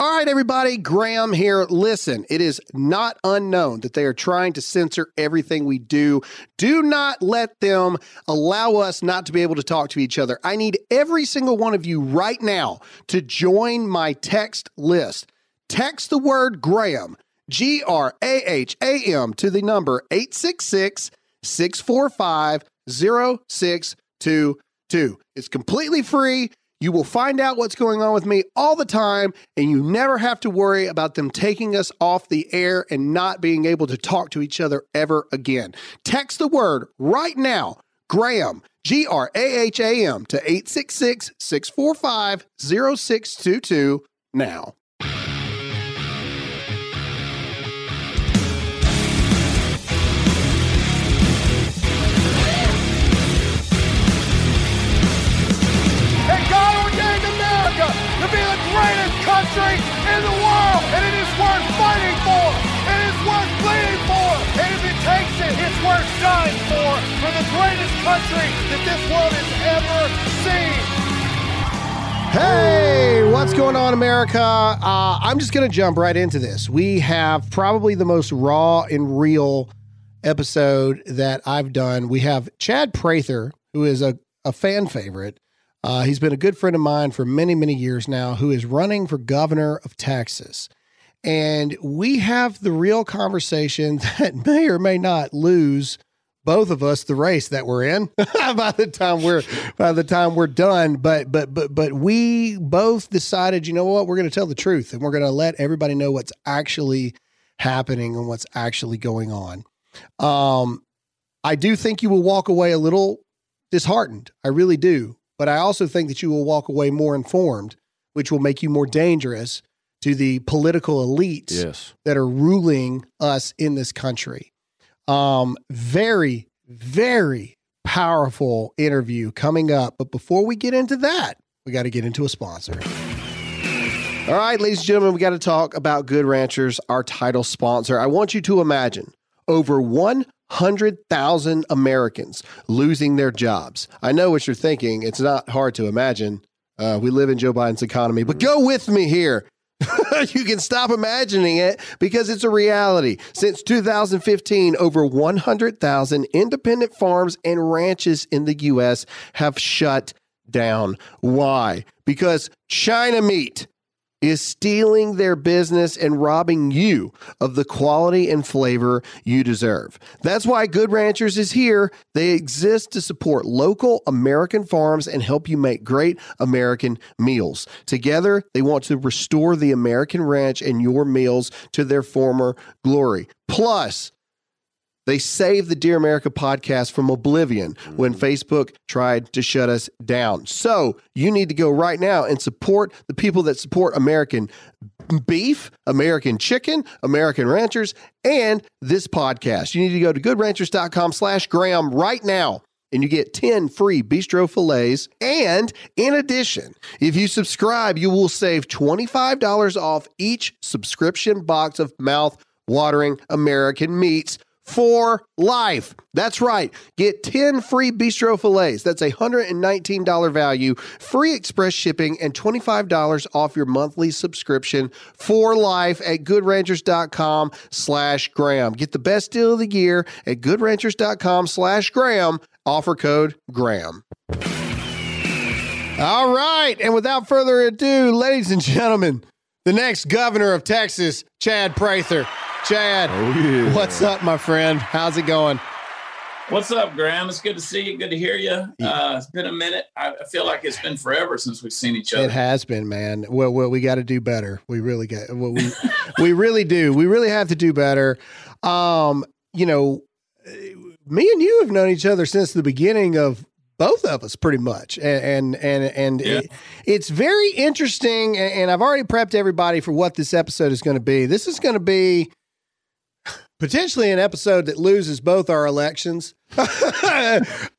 All right, everybody, Graham here. Listen, it is not unknown that they are trying to censor everything we do. Do not let them allow us not to be able to talk to each other. I need every single one of you right now to join my text list. Text the word Graham, G R A H A M, to the number 866 645 0622. It's completely free. You will find out what's going on with me all the time, and you never have to worry about them taking us off the air and not being able to talk to each other ever again. Text the word right now, Graham, G R A H A M, to 866 645 0622 now. Country that this world has ever seen. Hey, what's going on, America? Uh, I'm just going to jump right into this. We have probably the most raw and real episode that I've done. We have Chad Prather, who is a, a fan favorite. Uh, he's been a good friend of mine for many, many years now, who is running for governor of Texas. And we have the real conversation that may or may not lose both of us the race that we're in by the time we're by the time we're done. But but but but we both decided you know what? We're going to tell the truth and we're going to let everybody know what's actually happening and what's actually going on. Um i do think you will walk away a little disheartened. I really do. But i also think that you will walk away more informed which will make you more dangerous to the political elites Yes. that are ruling us in this country. Um, very, very powerful interview coming up. But before we get into that, we got to get into a sponsor. All right, ladies and gentlemen, we got to talk about Good Ranchers, our title sponsor. I want you to imagine over 100,000 Americans losing their jobs. I know what you're thinking. It's not hard to imagine. Uh, we live in Joe Biden's economy, but go with me here. you can stop imagining it because it's a reality. Since 2015, over 100,000 independent farms and ranches in the U.S. have shut down. Why? Because China meat is stealing their business and robbing you of the quality and flavor you deserve. That's why Good Ranchers is here. They exist to support local American farms and help you make great American meals. Together, they want to restore the American ranch and your meals to their former glory. Plus, they saved the Dear America podcast from oblivion when mm. Facebook tried to shut us down. So you need to go right now and support the people that support American beef, American chicken, American ranchers, and this podcast. You need to go to goodranchers.com slash Graham right now. And you get 10 free bistro fillets. And in addition, if you subscribe, you will save $25 off each subscription box of mouth watering American meats for life. That's right. Get 10 free bistro fillets. That's a $119 value, free express shipping, and $25 off your monthly subscription for life at goodranchers.com slash Graham. Get the best deal of the year at goodranchers.com slash Graham. Offer code Graham. All right. And without further ado, ladies and gentlemen, the next governor of Texas, Chad Prather. Chad, yeah. what's up, my friend? How's it going? What's up, Graham? It's good to see you. Good to hear you. Uh, it's been a minute. I I feel like it's been forever since we've seen each other. It has been, man. Well, well we got to do better. We really got. Well, we we really do. We really have to do better. Um, you know, uh, me and you have known each other since the beginning of both of us, pretty much, and and and, and Yeah. it, it's very interesting. And, and I've already prepped everybody for what this episode is going to be. This is going to be potentially an episode that loses both our elections.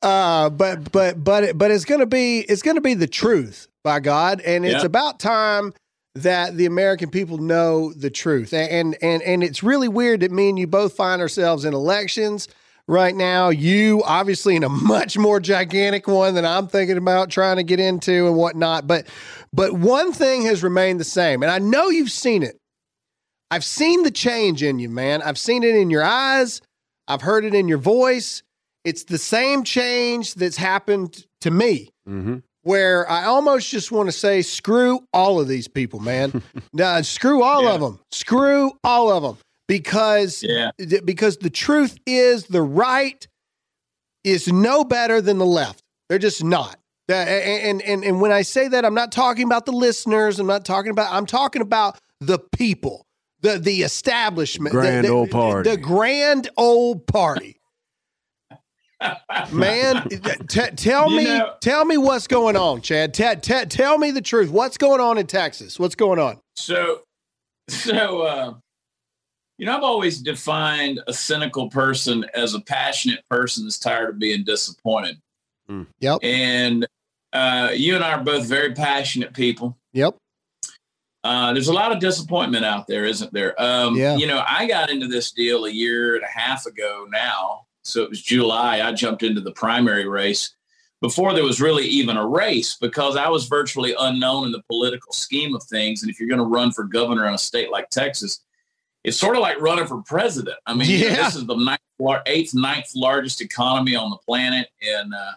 uh, but but but it, but it's gonna be it's gonna be the truth by God, and it's Yeah. about time that the American people know the truth. And and and it's really weird that me and you both find ourselves in elections right now. You obviously in a much more gigantic one than I'm thinking about trying to get into and whatnot. But But one thing has remained the same, and I know you've seen it. I've seen the change in you, man. I've seen it in your eyes. I've heard it in your voice. It's the same change that's happened to me, Mm-hmm. where I almost just want to say, screw all of these people, man. nah, screw all Yeah. of them. Screw all of them. Because Yeah. because the truth is the right is no better than the left. They're just not. That- And, and and when I say that, I'm not talking about the listeners. I'm not talking about. I'm talking about the people, the the establishment, the- Grand the, old party. the grand old party. Man, t- tell You me, know- tell me what's going on, Chad. T- t- tell me the truth. What's going on in Texas? What's going on? So, so uh, you know, I've always defined a cynical person as a passionate person that's tired of being disappointed. Yep, And uh, you and I are both very passionate people. yep. Uh, there's a lot of disappointment out there, isn't there? Um, Yeah. You know, I got into this deal a year and a half ago now. So it was July. I jumped into the primary race before there was really even a race because I was virtually unknown in the political scheme of things. And if you're going to run for governor in a state like Texas, it's sort of like running for president. I mean, you know, this is the ninth, eighth, ninth largest economy on the planet. And, uh,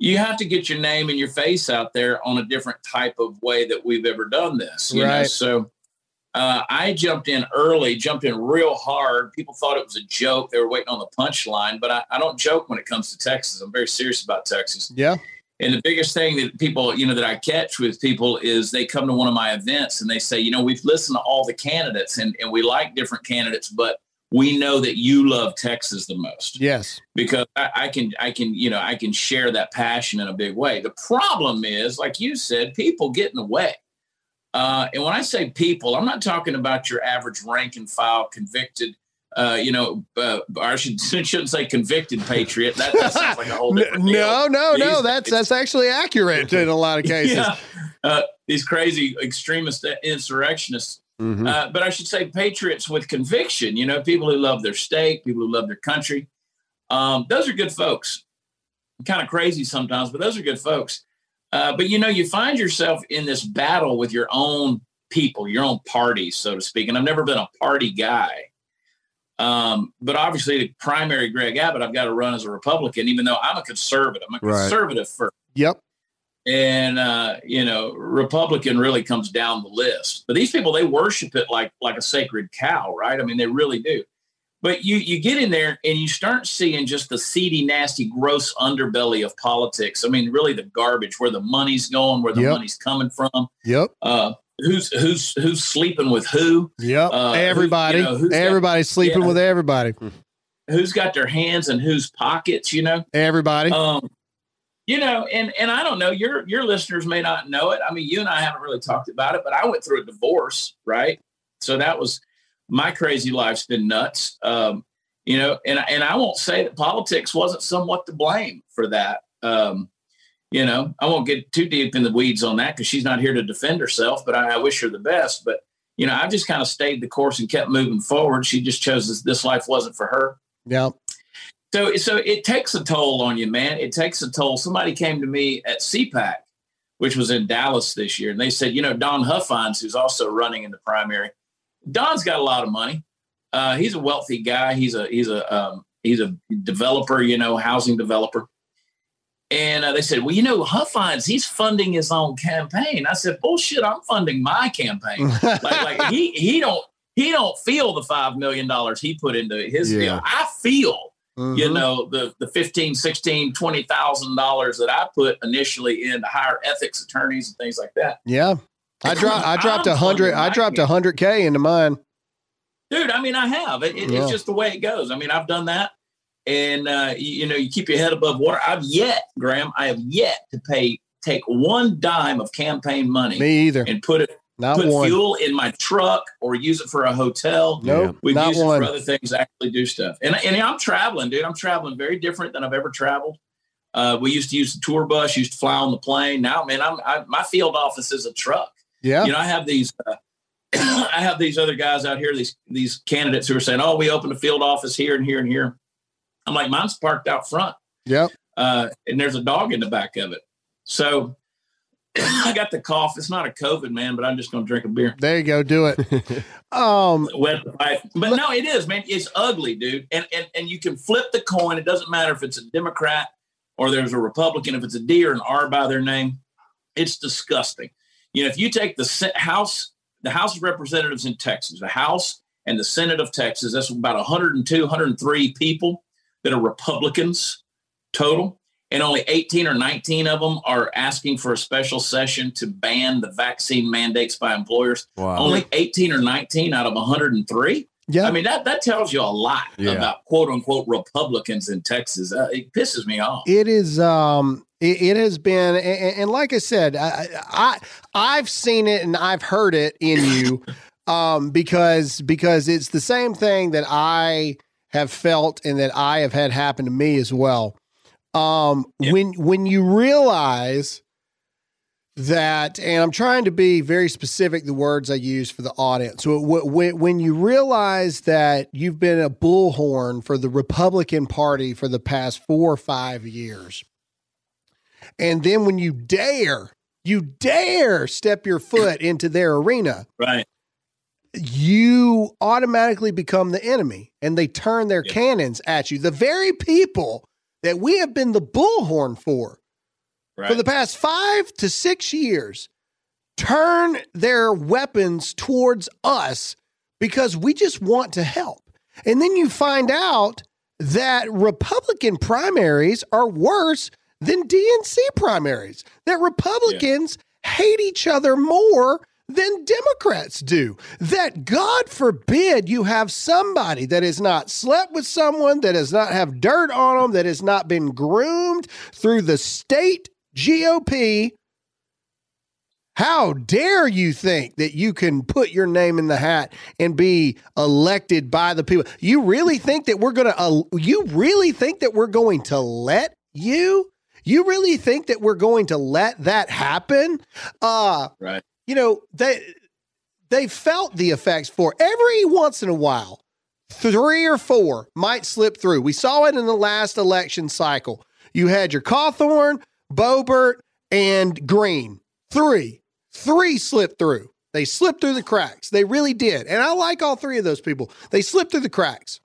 you have to get your name and your face out there on a different type of way that we've ever done this. You know, Right. so uh, I jumped in early, jumped in real hard. People thought it was a joke; they were waiting on the punchline. But I, I don't joke when it comes to Texas. I'm very serious about Texas. Yeah, And the biggest thing that people, you know, that I catch with people is they come to one of my events and they say, you know, we've listened to all the candidates and, and we like different candidates, but we know that you love Texas the most yes, because I, I can I can you know I can share that passion in a big way. The problem is, like you said, people get in the way. Uh, and when I say people, I'm not talking about your average rank and file convicted. Uh, you know, uh, I should shouldn't say convicted patriot. That, that sounds like a whole no, different deal. no, no, no. That's that's actually accurate in a lot of cases. Yeah. Uh, these crazy extremist insurrectionists Mm-hmm. uh, but I should say patriots with conviction, you know, people who love their state, people who love their country. Um, those are good folks. Kind of crazy sometimes, but those are good folks. Uh, but you know, you find yourself in this battle with your own people, your own party, so to speak. And I've never been a party guy. Um, but obviously, the primary Greg Abbott, I've got to run as a Republican, even though I'm a conservative. I'm a Right. conservative first Yep. And uh, you know republican really comes down the list but these people they worship it like like a sacred cow right i mean they really do but you you get in there and you start seeing just the seedy nasty gross underbelly of politics i mean really the garbage where the money's going where the Yep. money's coming from Yep. uh who's who's who's sleeping with who Yep. Uh, who- everybody. you know, who's got- Everybody's sleeping Yeah. with everybody. who's got their hands in whose pockets you know Everybody. um, you know, and and I don't know, your your listeners may not know it. I mean, you and I haven't really talked about it, but I went through a divorce, right? So that was my crazy life's been nuts. Um, you know, and and I won't say that politics wasn't somewhat to blame for that. Um, you know, I won't get too deep in the weeds on that because she's not here to defend herself, but I, I wish her the best. But you know, I've just kind of stayed the course and kept moving forward. She just chose this, this life wasn't for her. yeah. So, so it takes a toll on you, man. It takes a toll. Somebody came to me at CPAC, which was in Dallas this year, and they said, you know, Don Huffines, who's also running in the primary, Don's got a lot of money. Uh, he's a wealthy guy. He's a he's a um, he's a developer, you know, housing developer. And uh, they said, well, you know, Huffines, he's funding his own campaign. I said, bullshit, I'm funding my campaign like like he he don't he don't feel the five million dollars he put into his Yeah. deal. I feel you Mhm. know the the 15 16 20 thousand dollars that i put initially in to hire ethics attorneys and things like that Yeah. I dropped. I dropped a hundred. I dropped a hundred k into mine. dude i mean i have it, it- Yeah. it's just the way it goes i mean i've done that and uh you, you know you keep your head above water i've yet graham i have yet to pay take one dime of campaign money Me either. and put it Not put one. fuel in my truck or use it for a hotel Nope. We've not used one. it for other things, actually do stuff. And, and I'm traveling, dude. I'm traveling very different than I've ever traveled. Uh, we used to use the tour bus, used to fly on the plane. Now, man, I'm I, my field office is a truck. yeah. You know, I have these, uh, I have these other guys out here, these these candidates who are saying, "Oh, we opened a field office here and here and here." I'm like, mine's parked out front, Yep. uh, and there's a dog in the back of it. So, I got the cough. It's not a COVID, man, but I'm just going to drink a beer. There you go. Do it. um, Wet. But no, it is, man. It's ugly, dude. And, and and you can flip the coin. It doesn't matter if it's a Democrat or there's a Republican. If it's a D or an R by their name, it's disgusting. You know, if you take the House, the House of Representatives in Texas, the House and the Senate of Texas, that's about 102, 103 people that are Republicans total and only 18 or 19 of them are asking for a special session to ban the vaccine mandates by employers. Wow. Only 18 or 19 out of 103. Yeah. I mean, that, that tells you a lot yeah. about quote unquote Republicans in Texas. Uh, it pisses me off. It is, um, it, it has been, and, and, like I said, I, I, I've seen it and I've heard it in you, um, because, because it's the same thing that I have felt and that I have had happen to me as well um, yeah. when when you realize that, and I'm trying to be very specific the words I use for the audience. So when when you realize that you've been a bullhorn for the Republican Party for the past four or five years, and then when you dare, you dare step your foot into their arena, right? You automatically become the enemy, and they turn their yeah. cannons at you. The very people that we have been the bullhorn for right. for the past five to six years turn their weapons towards us because we just want to help. And then you find out that Republican primaries are worse than DNC primaries, that Republicans yeah. hate each other more than Democrats do. That God forbid you have somebody that has not slept with someone, that has not have dirt on them, that has not been groomed through the state GOP. How dare you think that you can put your name in the hat and be elected by the people? You really think that we're going to, uh, you really think that we're going to let you? You really think that we're going to let that happen? Uh, right you know, they they felt the effects for every once in a while. Three or four might slip through. We saw it in the last election cycle. You had your Cawthorn, Boebert, and Greene. Three. Three slipped through. They slipped through the cracks. They really did. And I like all three of those people. They slipped through the cracks.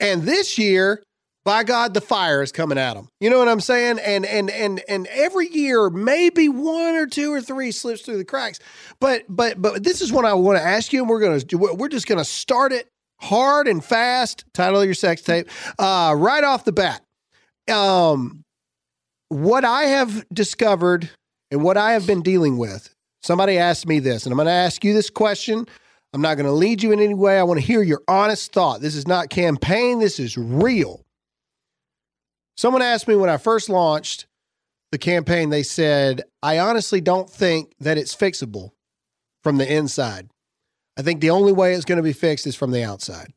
And this year, by God, the fire is coming at them. You know what I'm saying? And and and and every year, maybe one or two or three slips through the cracks. But but but this is what I want to ask you, and we're gonna we're just gonna start it hard and fast. Title of your sex tape, uh, right off the bat. Um, what I have discovered and what I have been dealing with. Somebody asked me this, and I'm going to ask you this question. I'm not going to lead you in any way. I want to hear your honest thought. This is not campaign. This is real. Someone asked me when I first launched the campaign, they said, I honestly don't think that it's fixable from the inside. I think the only way it's going to be fixed is from the outside.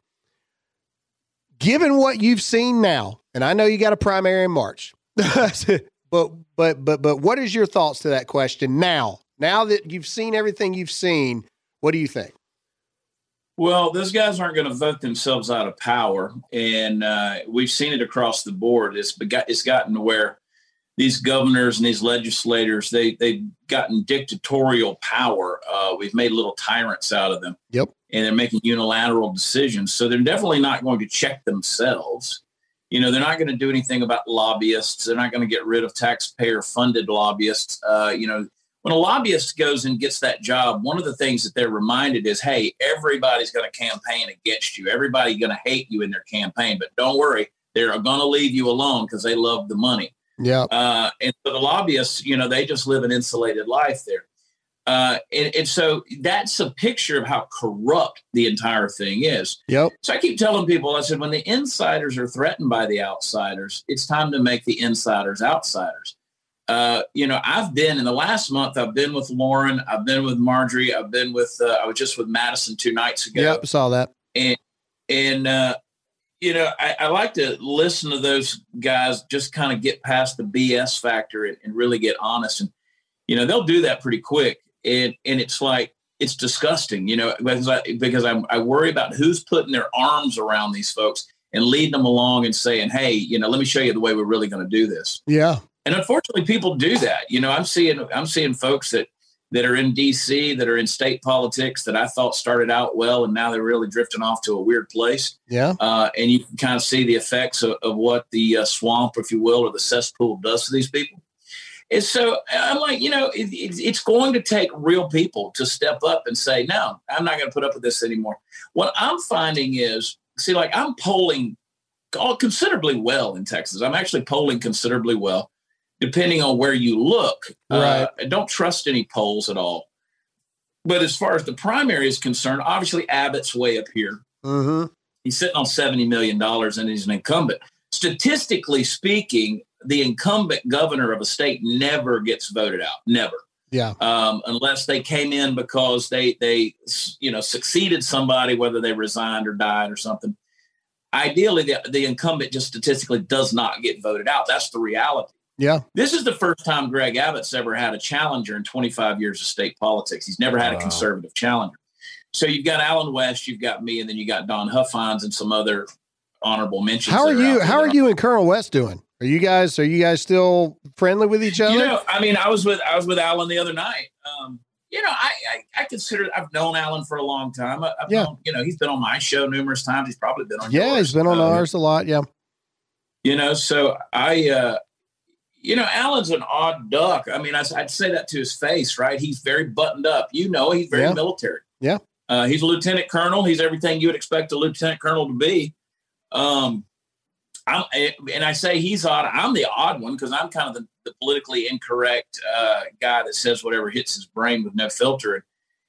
Given what you've seen now, and I know you got a primary in March, but but but but what is your thoughts to that question now? Now that you've seen everything you've seen, what do you think? Well, those guys aren't going to vote themselves out of power, and uh, we've seen it across the board. It's it's gotten to where these governors and these legislators they they've gotten dictatorial power. Uh, we've made little tyrants out of them. Yep, and they're making unilateral decisions. So they're definitely not going to check themselves. You know, they're not going to do anything about lobbyists. They're not going to get rid of taxpayer funded lobbyists. Uh, you know, when a lobbyist goes and gets that job, one of the things that they're reminded is, hey, everybody's going to campaign against you. Everybody's going to hate you in their campaign, but don't worry, they're going to leave you alone because they love the money. Yeah. Uh, and so the lobbyists, you know, they just live an insulated life there. Uh, and, and, so that's a picture of how corrupt the entire thing is. Yep. So I keep telling people, I said, when the insiders are threatened by the outsiders, it's time to make the insiders outsiders uh, you know, I've been in the last month. I've been with Lauren. I've been with Marjorie. I've been with. Uh, I was just with Madison two nights ago. Yep, saw that. And and uh, you know, I, I, like to listen to those guys. Just kind of get past the BS factor and, and, really get honest. And you know, they'll do that pretty quick. And and it's like it's disgusting. You know, because I because I, I worry about who's putting their arms around these folks and leading them along and saying, "Hey, you know, let me show you the way we're really going to do this." Yeah. And unfortunately, people do that. You know, I'm seeing I'm seeing folks that that are in DC that are in state politics that I thought started out well, and now they're really drifting off to a weird place. Yeah, uh, and you can kind of see the effects of, of what the uh, swamp, if you will, or the cesspool does to these people. And so I'm like, you know, it, it, it's going to take real people to step up and say, no, I'm not going to put up with this anymore. What I'm finding is, see, like I'm polling all considerably well in Texas. I'm actually polling considerably well depending on where you look. Uh, right. Uh, don't trust any polls at all. But as far as the primary is concerned, obviously Abbott's way up here. Mm-hmm. He's sitting on $70 million and he's an incumbent. Statistically speaking, the incumbent governor of a state never gets voted out. Never. Yeah. Um, unless they came in because they they you know succeeded somebody, whether they resigned or died or something. Ideally, the, the incumbent just statistically does not get voted out. That's the reality. Yeah. This is the first time Greg Abbott's ever had a challenger in 25 years of state politics. He's never had wow. a conservative challenger. So you've got Allen West, you've got me, and then you got Don Huffines and some other honorable mentions. How are you? How are you and Colonel West doing? Are you guys? Are you guys still friendly with each other? You know, I mean, I was with I was with Allen the other night. Um, you know, I, I, I consider I've known Allen for a long time. I, have yeah. Known, you know, he's been on my show numerous times. He's probably been on. Yeah, yours. he's been on uh, ours a lot. Yeah. You know, so I, uh, you know, Allen's an odd duck. I mean, I, would say that to his face, right? He's very buttoned up. You know, he's very yeah. military. Yeah. Uh, he's a lieutenant colonel. He's everything you would expect a lieutenant colonel to be. Um, I'm, eh, and I say he's odd. I'm the odd one because I'm kind of the, the politically incorrect uh, guy that says whatever hits his brain with no filter.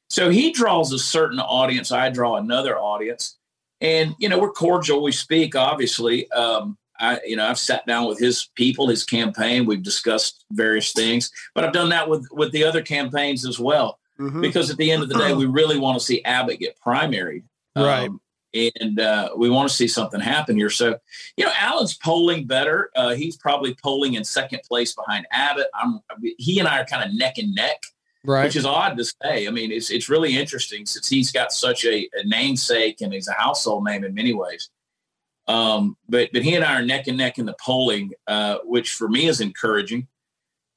So he draws a certain audience. I draw another audience, and you know we're cordial. We speak, obviously. Um, I, you know, I've sat down with his people, his campaign. We've discussed various things, but I've done that with with the other campaigns as well. Mm-hmm. Because at the end of the day, we really want to see Abbott get primaried, right? Um, and uh, we want to see something happen here. So, you know, Allen's polling better. Uh, he's probably polling in second place behind Abbott. I'm he and I are kind of neck and neck, right? Which is odd to say. I mean, it's it's really interesting since he's got such a, a namesake and he's a household name in many ways. Um, but but he and I are neck and neck in the polling, uh, which for me is encouraging.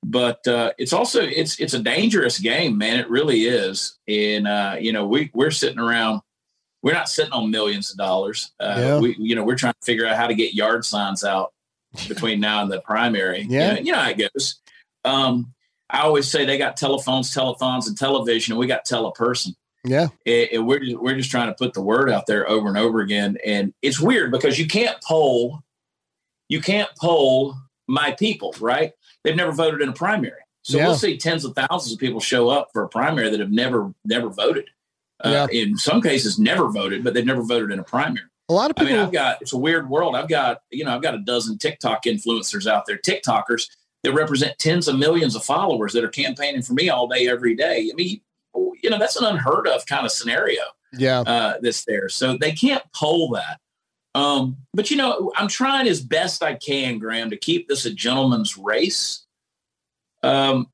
But uh, it's also it's it's a dangerous game, man. It really is. And uh, you know, we we're sitting around. We're not sitting on millions of dollars. Uh, yeah. We you know we're trying to figure out how to get yard signs out between now and the primary. Yeah, you know, you know how it goes. Um, I always say they got telephones, telephones, and television, and we got teleperson. Yeah. And we're just, we're just trying to put the word out there over and over again. And it's weird because you can't poll, you can't poll my people, right? They've never voted in a primary. So yeah. we'll see tens of thousands of people show up for a primary that have never, never voted. Uh, yeah. In some cases, never voted, but they've never voted in a primary. A lot of people. I mean, I've got it's a weird world. I've got you know I've got a dozen TikTok influencers out there, TikTokers that represent tens of millions of followers that are campaigning for me all day, every day. I mean, you know, that's an unheard of kind of scenario. Yeah. Uh, that's there. So they can't poll that. Um, but you know, I'm trying as best I can, Graham, to keep this a gentleman's race. Um,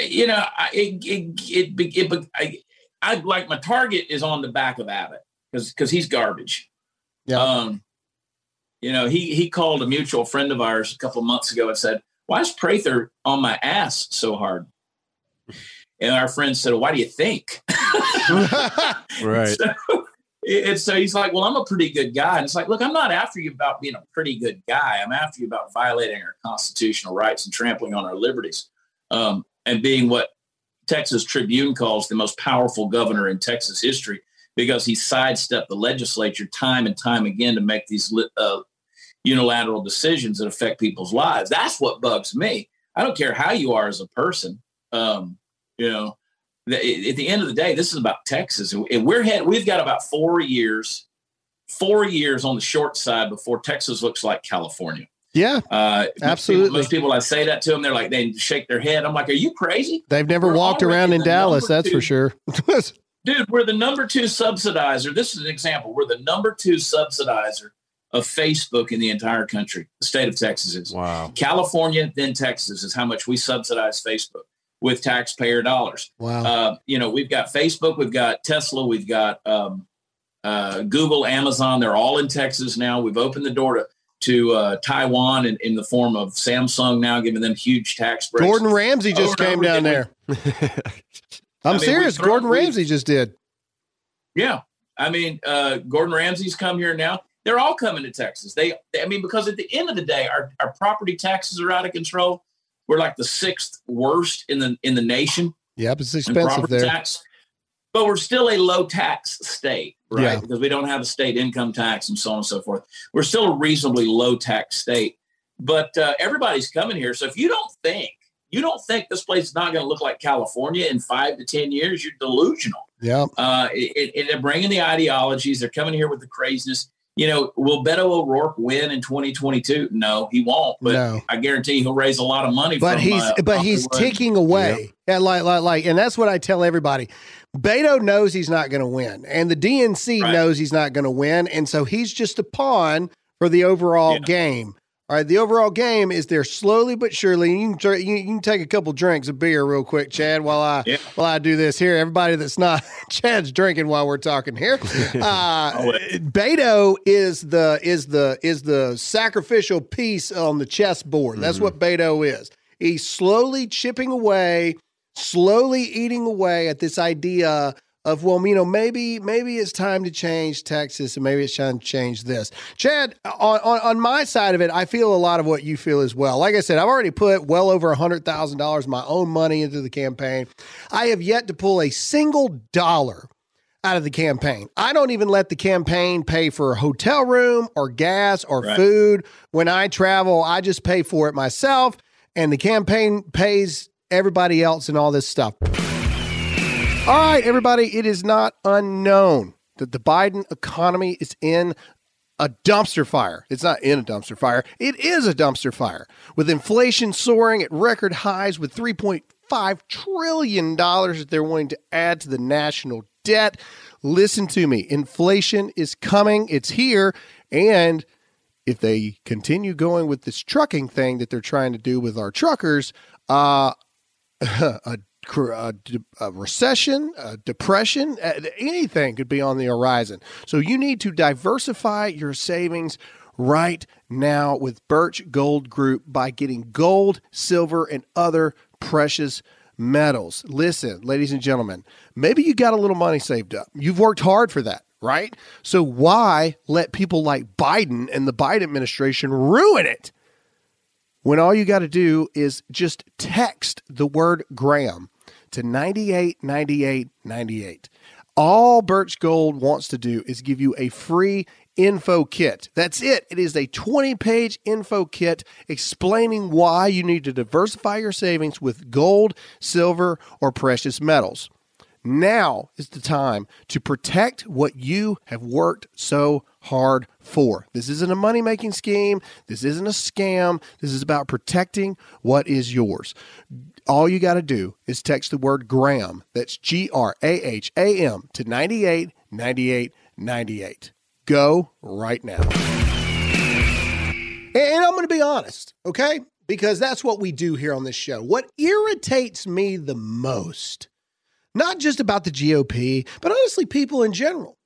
you know, I, it, it, it, it, I, I like my target is on the back of Abbott because because he's garbage. Yeah. Um, you know, he he called a mutual friend of ours a couple months ago and said, "Why is Prather on my ass so hard?" And our friend said, Why do you think? right. So, and so he's like, Well, I'm a pretty good guy. And it's like, Look, I'm not after you about being a pretty good guy. I'm after you about violating our constitutional rights and trampling on our liberties um, and being what Texas Tribune calls the most powerful governor in Texas history because he sidestepped the legislature time and time again to make these uh, unilateral decisions that affect people's lives. That's what bugs me. I don't care how you are as a person. Um, you know, at the end of the day, this is about Texas, and we're had we've got about four years, four years on the short side before Texas looks like California. Yeah, uh, absolutely. Most people, most people, I say that to them, they're like they shake their head. I'm like, are you crazy? They've never we're walked around in Dallas, that's two, for sure. dude, we're the number two subsidizer. This is an example. We're the number two subsidizer of Facebook in the entire country. The state of Texas is. Wow. California, then Texas is how much we subsidize Facebook with taxpayer dollars. Wow. Uh, you know, we've got Facebook, we've got Tesla, we've got um, uh, Google, Amazon. They're all in Texas now. We've opened the door to to uh, Taiwan in, in the form of Samsung now giving them huge tax breaks. Gordon Ramsay just came down there. I'm I mean, serious. Gordon Ramsay just did. Yeah. I mean, uh, Gordon Ramsay's come here now. They're all coming to Texas. They, I mean, because at the end of the day, our, our property taxes are out of control. We're like the sixth worst in the in the nation. Yep, it's expensive there. Tax. But we're still a low tax state, right? Yeah. Because we don't have a state income tax and so on and so forth. We're still a reasonably low tax state. But uh, everybody's coming here. So if you don't think you don't think this place is not going to look like California in five to ten years, you're delusional. Yeah. Uh, it, it, they're bringing the ideologies. They're coming here with the craziness you know, will Beto O'Rourke win in 2022? No, he won't. But no. I guarantee he'll raise a lot of money. But from, he's uh, but he's taking away. Yep. Yeah, like, like like, and that's what I tell everybody. Beto knows he's not going to win, and the DNC right. knows he's not going to win, and so he's just a pawn for the overall yeah. game. All right, the overall game is there slowly but surely. You can you, can take a couple drinks of beer real quick, Chad, while I yeah. while I do this here. Everybody that's not Chad's drinking while we're talking here. Uh, Beto is the is the is the sacrificial piece on the chessboard. That's mm-hmm. what Beto is. He's slowly chipping away, slowly eating away at this idea of well, you know, maybe maybe it's time to change Texas, and maybe it's time to change this. Chad, on, on, on my side of it, I feel a lot of what you feel as well. Like I said, I've already put well over a hundred thousand dollars my own money into the campaign. I have yet to pull a single dollar out of the campaign. I don't even let the campaign pay for a hotel room or gas or right. food. When I travel, I just pay for it myself, and the campaign pays everybody else and all this stuff. All right, everybody, it is not unknown that the Biden economy is in a dumpster fire. It's not in a dumpster fire, it is a dumpster fire. With inflation soaring at record highs, with $3.5 trillion that they're wanting to add to the national debt. Listen to me inflation is coming, it's here, and if they continue going with this trucking thing that they're trying to do with our truckers, uh, a Uh, uh, uh, a, a recession, a depression, anything could be on the horizon. So you need to diversify your savings right now with Birch Gold Group by getting gold, silver, and other precious metals. Listen, ladies and gentlemen, maybe you got a little money saved up. You've worked hard for that, right? So why let people like Biden and the Biden administration ruin it? When all you got to do is just text the word Graham to 98 98 98. All Birch Gold wants to do is give you a free info kit. That's it. It is a 20 page info kit explaining why you need to diversify your savings with gold, silver, or precious metals. Now is the time to protect what you have worked so hard for. This isn't a money making scheme. This isn't a scam. This is about protecting what is yours. All you got to do is text the word Graham, that's G R A H A M, to 98 98 98. Go right now. And I'm going to be honest, okay? Because that's what we do here on this show. What irritates me the most not just about the GOP, but honestly, people in general,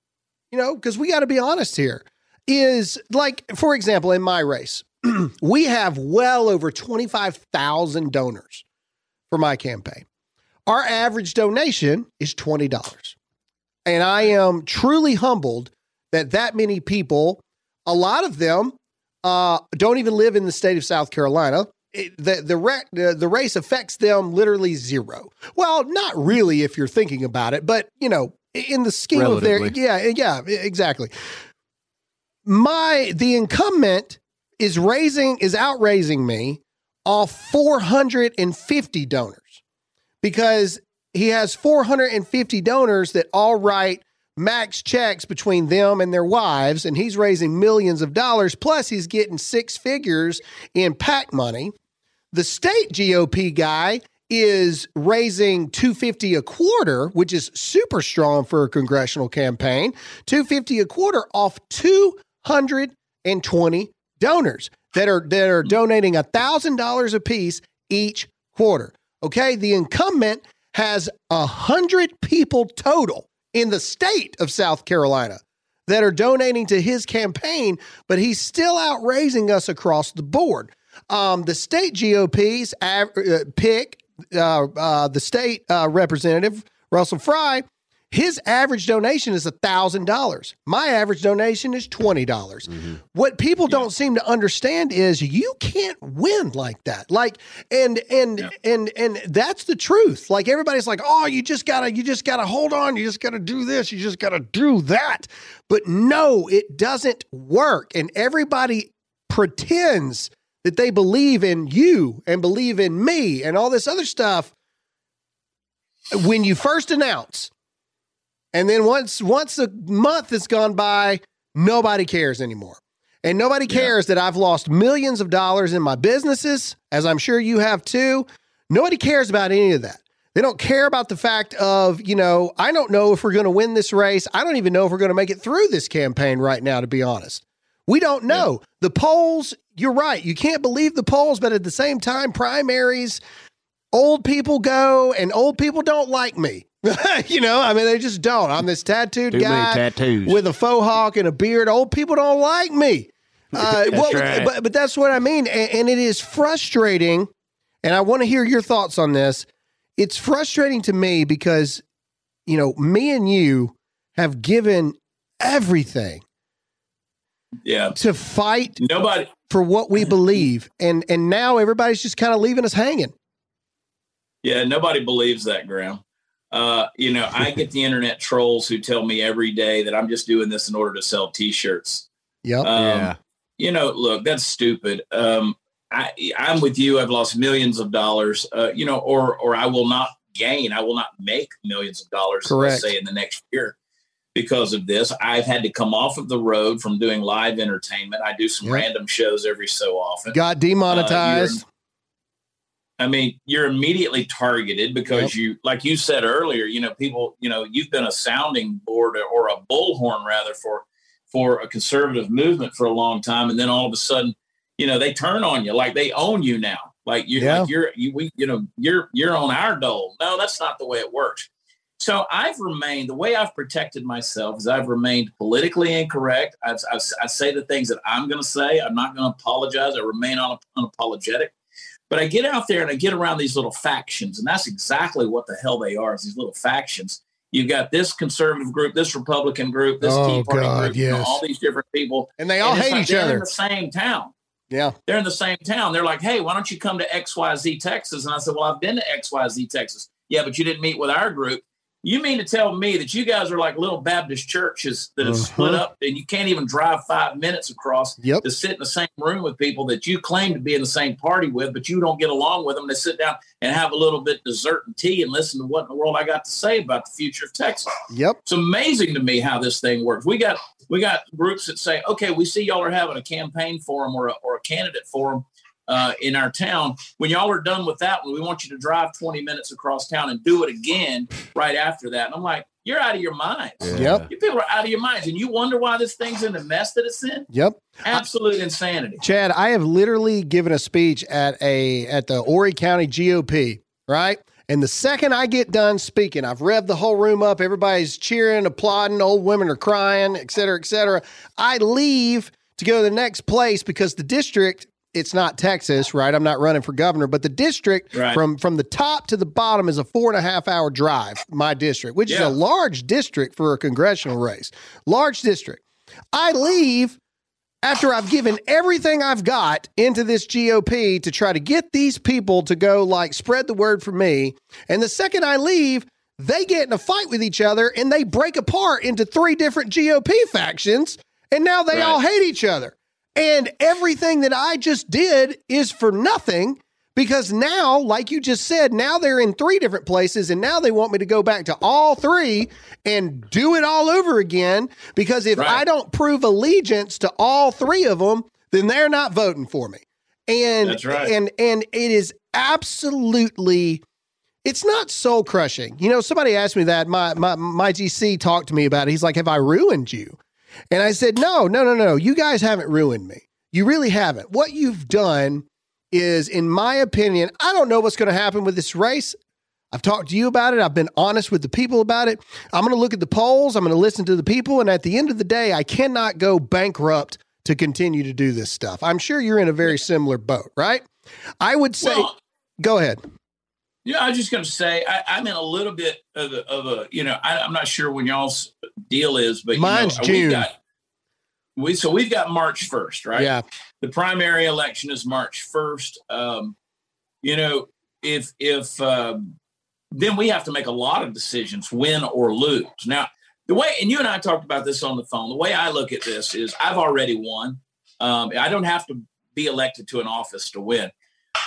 you know, because we got to be honest here, is like, for example, in my race, we have well over 25,000 donors for my campaign. Our average donation is $20. And I am truly humbled that that many people, a lot of them, uh, don't even live in the state of South Carolina it, the the, rec, the the race affects them literally zero. Well, not really if you're thinking about it, but you know, in the scheme Relatively. of their yeah yeah exactly. My the incumbent is raising is outraising me off 450 donors because he has 450 donors that all write max checks between them and their wives and he's raising millions of dollars plus he's getting six figures in PAC money the state GOP guy is raising 250 a quarter, which is super strong for a congressional campaign. 250 a quarter off 220 donors that are that are donating $1000 a piece each quarter. Okay? The incumbent has a 100 people total in the state of South Carolina that are donating to his campaign, but he's still out raising us across the board. Um, the state GOP's av- uh, pick, uh, uh, the state uh, representative, Russell Fry, his average donation is $1,000. My average donation is $20. dollars mm-hmm. What people don't seem to understand is you can't win like that. Like and and Yeah. and and that's the truth. Like everybody's like, "Oh, you just got to you just got to hold on. You just got to do this. You just got to do that." But no, it doesn't work. And everybody pretends that they believe in you and believe in me and all this other stuff when you first announce and then once once a month has gone by nobody cares anymore. And nobody Yeah. cares that i've lost millions of dollars in my businesses as i'm sure you have too. Nobody cares about any of that. They don't care about the fact of you know i don't know if we're going to win this race. I don't even know if we're going to make it through this campaign right now to be honest. We don't know. The polls you're right. You can't believe the polls but at the same time primaries old people go and old people don't like me. you know, I mean, they just don't. I'm this tattooed Too guy tattoos. with a faux hawk and a beard. Old people don't like me. Uh, well, right. but, but that's what I mean. And, and it is frustrating. And I want to hear your thoughts on this. It's frustrating to me because, you know, me and you have given everything Yeah. to fight Nobody. for what we believe. And, and now everybody's just kind of leaving us hanging. Yeah, nobody believes that, Graham. Uh, you know, I get the internet trolls who tell me every day that I'm just doing this in order to sell T-shirts. Yep. Um, yeah. You know, look, that's stupid. Um, I, I'm with you. I've lost millions of dollars. Uh, you know, or or I will not gain. I will not make millions of dollars. Correct. Say in the next year because of this. I've had to come off of the road from doing live entertainment. I do some Yep. random shows every so often. Got demonetized. I mean, you're immediately targeted because you, like you said earlier, you know, people, you know, you've been a sounding board or a bullhorn rather for for a conservative movement for a long time, and then all of a sudden, you know, they turn on you like they own you now. Like you, Yeah. like you're, you, we, you know, you're you're on our dole. No, that's not the way it works. So I've remained the way I've protected myself is I've remained politically incorrect. I've, I've, I say the things that I'm going to say. I'm not going to apologize. I remain un, unapologetic. But I get out there and I get around these little factions, and that's exactly what the hell they are. Is these little factions? You've got this conservative group, this Republican group, this Oh, Tea Party God, group, you know, yes. all these different people. And they all And hate like each they're other. in the same town Yeah. they're in the same town. They're like, hey, why don't you come to XYZ Texas? And I said, well, I've been to XYZ Texas. Yeah, but you didn't meet with our group. You mean to tell me that you guys are like little Baptist churches that have split Uh-huh. up and you can't even drive five minutes across Yep. to sit in the same room with people that you claim to be in the same party with, but you don't get along with them. They sit down and have a little bit dessert and tea and listen to what in the world I got to say about the future of Texas Yep. it's amazing to me how this thing works. We got we got groups that say, okay, we see y'all are having a campaign forum or a, or a candidate forum uh, in our town. When y'all are done with that one, we want you to drive 20 minutes across town and do it again right after that. And I'm like, you're out of your minds. Yep. You people are out of your minds, and you wonder why this thing's in the mess that it's in. Yep. Absolute insanity. Chad, I have literally given a speech at a at the Horry County GOP, right? And the second I get done speaking, I've revved the whole room up. Everybody's cheering, applauding. Old women are crying, et cetera, et cetera. I leave to go to the next place because the district, it's not Texas, right? I'm not running for governor, but the district Right. from from the top to the bottom is a four and a half hour drive. My district, which is a large district for a congressional race, large district. I leave after I've given everything I've got into this GOP to try to get these people to go like spread the word for me. And the second I leave, they get in a fight with each other and they break apart into three different GOP factions. And now they Right. all hate each other. And everything that I just did is for nothing because now, like you just said, now they're in three different places and now they want me to go back to all three and do it all over again. Because if Right. I don't prove allegiance to all three of them, then they're not voting for me. And right. and and it is absolutely it's not soul crushing. You know, somebody asked me that. My my my GC talked to me about it. He's like, "Have I ruined you?" And I said, "No, no, no, no. You guys haven't ruined me. You really haven't. What you've done is, in my opinion, I don't know what's going to happen with this race. I've talked to you about it. I've been honest with the people about it. I'm going to look at the polls. I'm going to listen to the people. And at the end of the day, I cannot go bankrupt to continue to do this stuff. I'm sure you're in a very similar boat, right? I would say, well, go ahead. Yeah, I was just going to say I, am in a little bit of a, of a you know, I, am not sure when y'all's deal is, but mine's you know, June. We, got, we so we've got March 1st, right? Yeah. The primary election is March 1st. Um, you know, if if um, then we have to make a lot of decisions, win or lose. Now, the way and you and I talked about this on the phone. The way I look at this is I've already won. Um, I don't have to be elected to an office to win.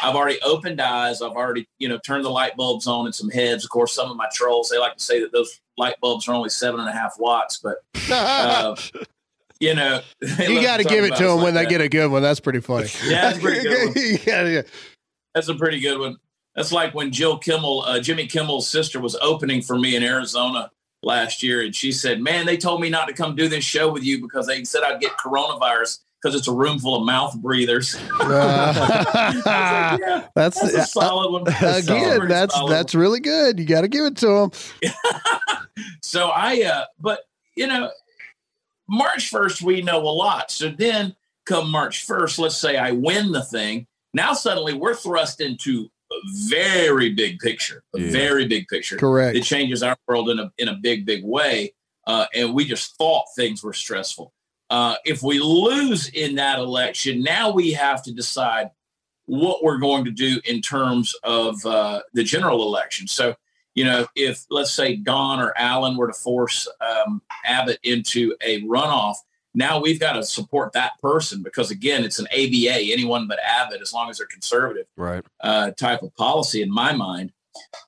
I've already opened eyes. I've already, you know, turned the light bulbs on in some heads. Of course, some of my trolls they like to say that those light bulbs are only seven and a half watts, but uh, you know, you got to give it to them like when that. they get a good one. That's pretty funny. yeah, that's pretty good. yeah, yeah, that's a pretty good one. That's like when Jill Kimmel, uh, Jimmy Kimmel's sister, was opening for me in Arizona last year, and she said, "Man, they told me not to come do this show with you because they said I'd get coronavirus." Because it's a room full of mouth breathers. Uh, like, yeah, that's, that's, a uh, solid one. Again, that's that's really good. You got to give it to them. so I, uh, but you know, March first we know a lot. So then, come March first, let's say I win the thing. Now suddenly we're thrust into a very big picture, a yeah. very big picture. Correct. It changes our world in a in a big, big way. Uh, and we just thought things were stressful. Uh, if we lose in that election, now we have to decide what we're going to do in terms of uh, the general election. So, you know, if let's say Don or Allen were to force um, Abbott into a runoff, now we've got to support that person because again, it's an ABA, anyone but Abbott, as long as they're conservative, right? Uh, type of policy in my mind.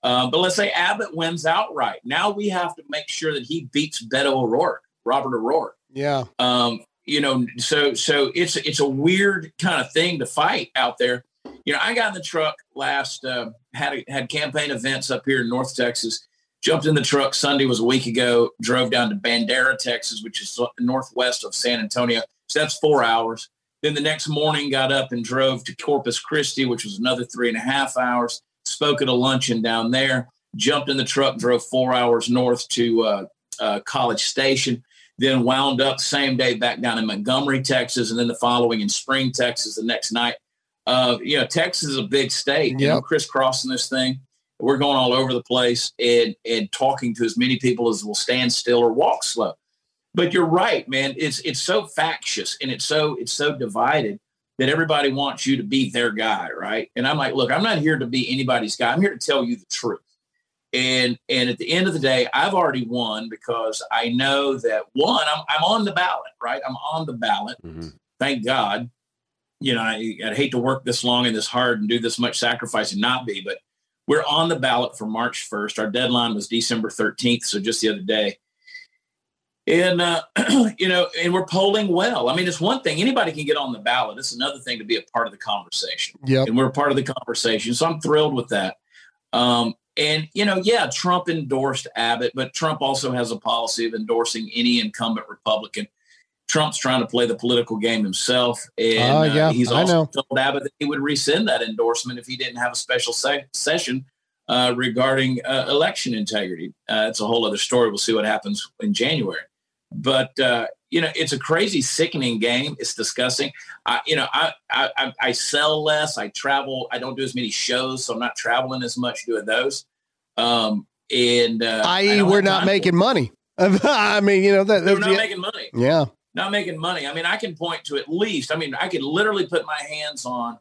Uh, but let's say Abbott wins outright. Now we have to make sure that he beats Beto O'Rourke, Robert O'Rourke. Yeah. Um, you know, so so it's it's a weird kind of thing to fight out there. You know, I got in the truck last uh, had a, had campaign events up here in North Texas. Jumped in the truck Sunday was a week ago. Drove down to Bandera, Texas, which is northwest of San Antonio. So that's four hours. Then the next morning, got up and drove to Corpus Christi, which was another three and a half hours. Spoke at a luncheon down there. Jumped in the truck, drove four hours north to uh, uh, College Station then wound up same day back down in Montgomery, Texas, and then the following in Spring, Texas, the next night. Uh, you know, Texas is a big state. Yep. You know, crisscrossing this thing. We're going all over the place and and talking to as many people as will stand still or walk slow. But you're right, man. It's it's so factious and it's so it's so divided that everybody wants you to be their guy, right? And I'm like, look, I'm not here to be anybody's guy. I'm here to tell you the truth. And and at the end of the day, I've already won because I know that one, I'm I'm on the ballot, right? I'm on the ballot. Mm-hmm. Thank God. You know, I, I'd hate to work this long and this hard and do this much sacrifice and not be, but we're on the ballot for March 1st. Our deadline was December 13th, so just the other day. And uh, you know, and we're polling well. I mean, it's one thing anybody can get on the ballot. It's another thing to be a part of the conversation. Yeah, and we're part of the conversation, so I'm thrilled with that. Um, and, you know, yeah, Trump endorsed Abbott, but Trump also has a policy of endorsing any incumbent Republican. Trump's trying to play the political game himself. And uh, yeah, uh, he's also told Abbott that he would rescind that endorsement if he didn't have a special se- session uh, regarding uh, election integrity. Uh, it's a whole other story. We'll see what happens in January. But, uh, you know, it's a crazy, sickening game. It's disgusting. I, you know, I, I, I sell less. I travel. I don't do as many shows, so I'm not traveling as much doing those. Um, and uh, i.e., we're not making money. I mean, you know, that, we're not making money. Yeah, not making money. I mean, I can point to at least. I mean, I could literally put my hands on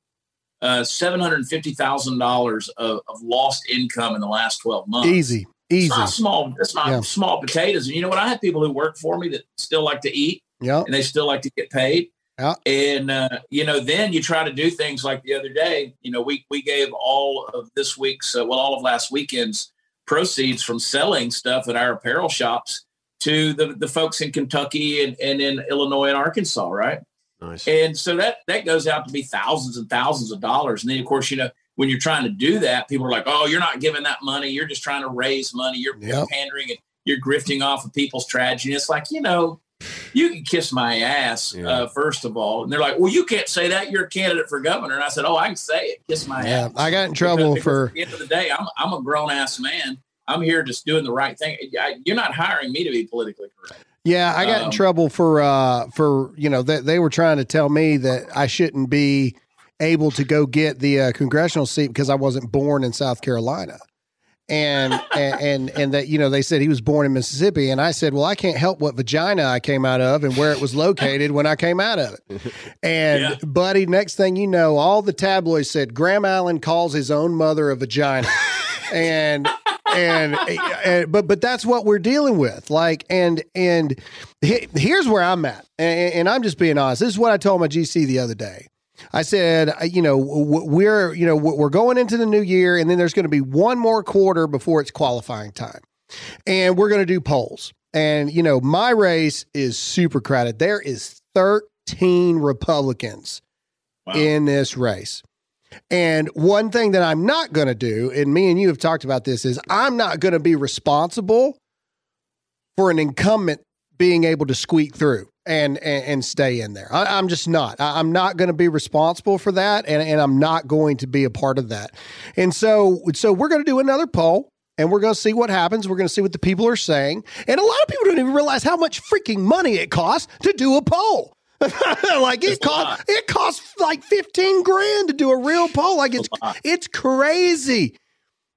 uh, seven hundred fifty thousand dollars of lost income in the last twelve months. Easy. Easy. It's not small. It's not yeah. small potatoes. And you know what? I have people who work for me that still like to eat. Yeah. And they still like to get paid. Yeah. And uh, you know, then you try to do things like the other day. You know, we we gave all of this week's, uh, well, all of last weekend's proceeds from selling stuff at our apparel shops to the the folks in Kentucky and, and in Illinois and Arkansas, right? Nice. And so that that goes out to be thousands and thousands of dollars. And then of course, you know, when you're trying to do that, people are like, "Oh, you're not giving that money. You're just trying to raise money. You're yep. pandering and you're grifting off of people's tragedy." And it's like, you know, you can kiss my ass, yeah. uh, first of all. And they're like, well, you can't say that. You're a candidate for governor. And I said, oh, I can say it. Kiss my yeah, ass. I got in trouble because, for. Because at the end of the day, I'm, I'm a grown ass man. I'm here just doing the right thing. You're not hiring me to be politically correct. Yeah, I got um, in trouble for uh for you know that they were trying to tell me that I shouldn't be able to go get the uh, congressional seat because I wasn't born in South Carolina. And, and, and and that you know they said he was born in Mississippi and I said well I can't help what vagina I came out of and where it was located when I came out of it and yeah. buddy next thing you know all the tabloids said Graham Allen calls his own mother a vagina and and, and, but but that's what we're dealing with. Like and and he, here's where I'm at, and, and, I'm just being honest. This is what I told my GC the other day. I said, you know, we're you know we're going into the new year, and then there's going to be one more quarter before it's qualifying time, and we're going to do polls. And you know, my race is super crowded. There is 13 Republicans wow. in this race. And one thing that I'm not going to do, and me and you have talked about this, is I'm not going to be responsible for an incumbent being able to squeak through and and, and stay in there. I, am just not. I, am not going to be responsible for that, and, and I'm not going to be a part of that. And so so we're going to do another poll. And we're going to see what happens. We're going to see what the people are saying. And a lot of people don't even realize how much freaking money it costs to do a poll. like it cost it costs like 15 grand to do a real poll. Like it's it's crazy.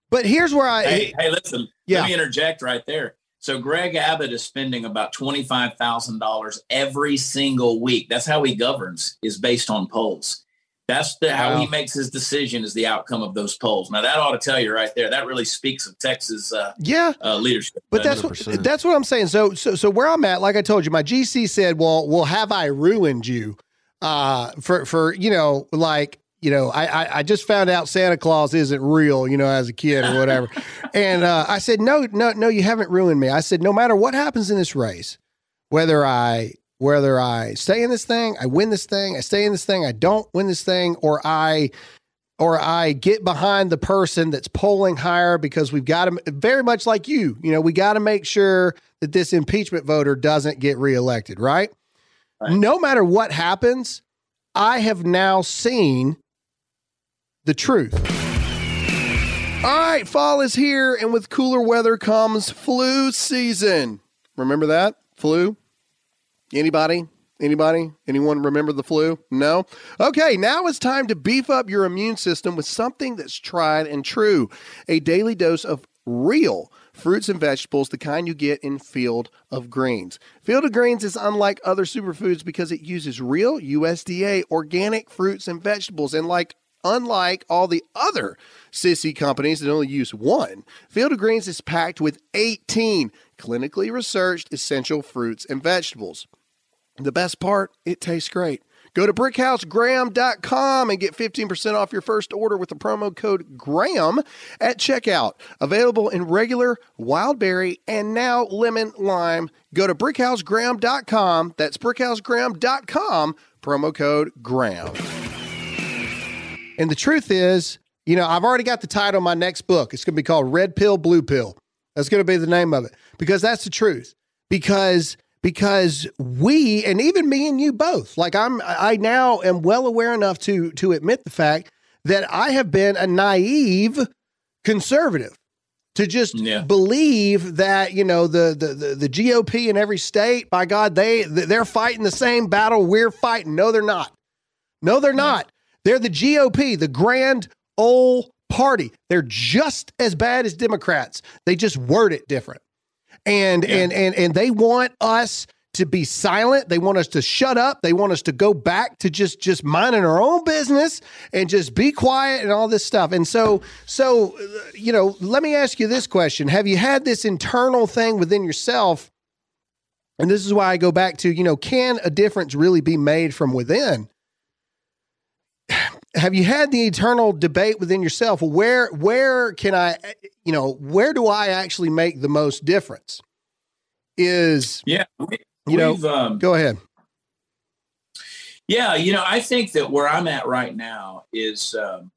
But here's where I Hey, hey listen. Yeah. Let me interject right there. So Greg Abbott is spending about $25,000 every single week. That's how he governs is based on polls. That's the, how wow. he makes his decision is the outcome of those polls. Now that ought to tell you right there. That really speaks of Texas, uh, yeah, uh, leadership. But that's what that's what I'm saying. So so so where I'm at, like I told you, my GC said, "Well, well, have I ruined you?" Uh, for for you know, like you know, I, I, I just found out Santa Claus isn't real, you know, as a kid or whatever, and uh, I said, "No, no, no, you haven't ruined me." I said, "No matter what happens in this race, whether I whether I stay in this thing, I win this thing, I stay in this thing, I don't win this thing, or I or I get behind the person that's polling higher because we've got to very much like you, you know, we got to make sure that this impeachment voter doesn't get reelected, right? right? No matter what happens, I have now seen the truth. All right, fall is here, and with cooler weather comes flu season. Remember that? Flu? Anybody? Anybody? Anyone remember the flu? No? Okay, now it's time to beef up your immune system with something that's tried and true a daily dose of real fruits and vegetables, the kind you get in Field of Greens. Field of Greens is unlike other superfoods because it uses real USDA organic fruits and vegetables. And like unlike all the other sissy companies that only use one, Field of Greens is packed with 18 clinically researched essential fruits and vegetables. The best part, it tastes great. Go to brickhousegraham.com and get 15% off your first order with the promo code GRAHAM at checkout. Available in regular, wild berry, and now lemon lime. Go to brickhousegraham.com. That's brickhousegraham.com, promo code GRAHAM. And the truth is, you know, I've already got the title of my next book. It's going to be called Red Pill, Blue Pill. That's going to be the name of it because that's the truth. Because – because we and even me and you both like i'm i now am well aware enough to to admit the fact that i have been a naive conservative to just yeah. believe that you know the, the the the gop in every state by god they they're fighting the same battle we're fighting no they're not no they're not they're the gop the grand old party. They're just as bad as democrats. They just word it different. And yeah. and and and they want us to be silent. They want us to shut up. They want us to go back to just just minding our own business and just be quiet and all this stuff. And so so uh, you know let me ask you this question. Have you had this internal thing within yourself? And this is why i go back to you know can a difference really be made from within have you had the eternal debate within yourself? Where where can i you know where do i actually make the most difference? Is yeah you know um, go ahead. Yeah you know i think that where i'm at right now is um,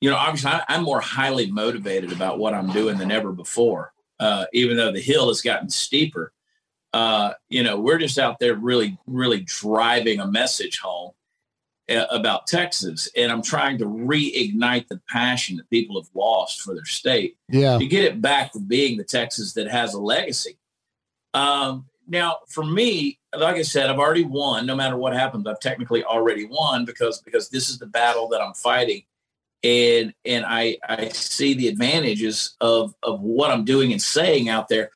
you know obviously I, am more highly motivated about what i'm doing than ever before uh, even though the hill has gotten steeper. Uh, you know, we're just out there really, really driving a message home about Texas, and I'm trying to reignite the passion that people have lost for their state. Yeah, to get it back to being the Texas that has a legacy. Um, now, for me, like I said, I've already won. No matter what happens, I've technically already won because because this is the battle that I'm fighting, and and I I see the advantages of of what I'm doing and saying out there,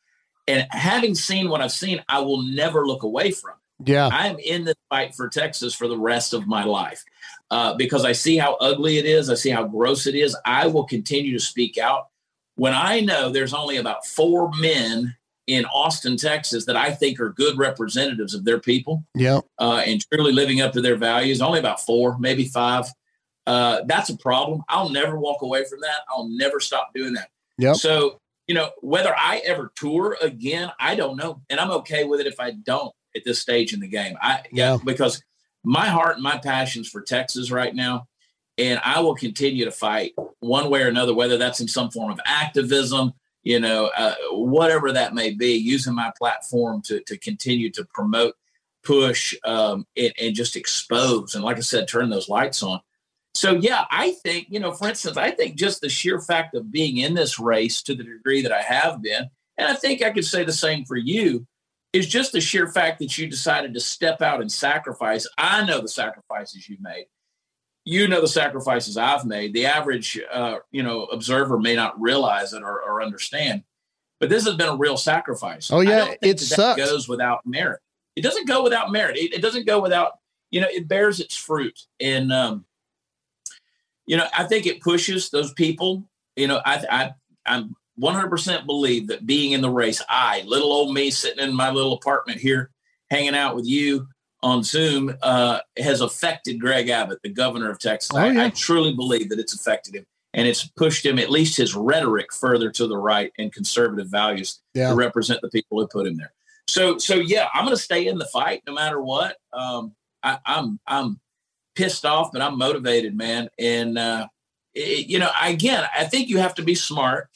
and having seen what I've seen, I will never look away from. It. Yeah, I'm in the fight for Texas for the rest of my life uh, because I see how ugly it is. I see how gross it is. I will continue to speak out when I know there's only about four men in Austin, Texas, that I think are good representatives of their people. Yeah. Uh, and truly living up to their values. Only about four, maybe five. Uh, that's a problem. I'll never walk away from that. I'll never stop doing that. Yeah. So, you know, whether I ever tour again, I don't know. And I'm okay with it if I don't at this stage in the game. I, yeah, yeah because my heart and my passions for Texas right now. And I will continue to fight one way or another, whether that's in some form of activism, you know, uh, whatever that may be, using my platform to, to continue to promote, push, um, and, and just expose. And like I said, turn those lights on. So, yeah, I think, you know, for instance, I think just the sheer fact of being in this race to the degree that I have been, and I think I could say the same for you, is just the sheer fact that you decided to step out and sacrifice. I know the sacrifices you made you know the sacrifices I've made. The average, uh, you know, observer may not realize it or, or, understand, but this has been a real sacrifice. Oh yeah, it that sucks. That goes without merit. It doesn't go without merit. It, it, doesn't go without, you know, it bears its fruit. And um, you know, I think it pushes those people. You know, I, I I'm 100% believe that being in the race, I, little old me, sitting in my little apartment here, hanging out with you, on Zoom uh, has affected Greg Abbott, the governor of Texas. Oh, yeah. I, I, truly believe that it's affected him and it's pushed him, at least his rhetoric, further to the right and conservative values yeah. to represent the people who put him there. So, so yeah, I'm going to stay in the fight no matter what. Um, I, I'm, I'm pissed off, but I'm motivated, man. And uh, it, you know, again, I think you have to be smart.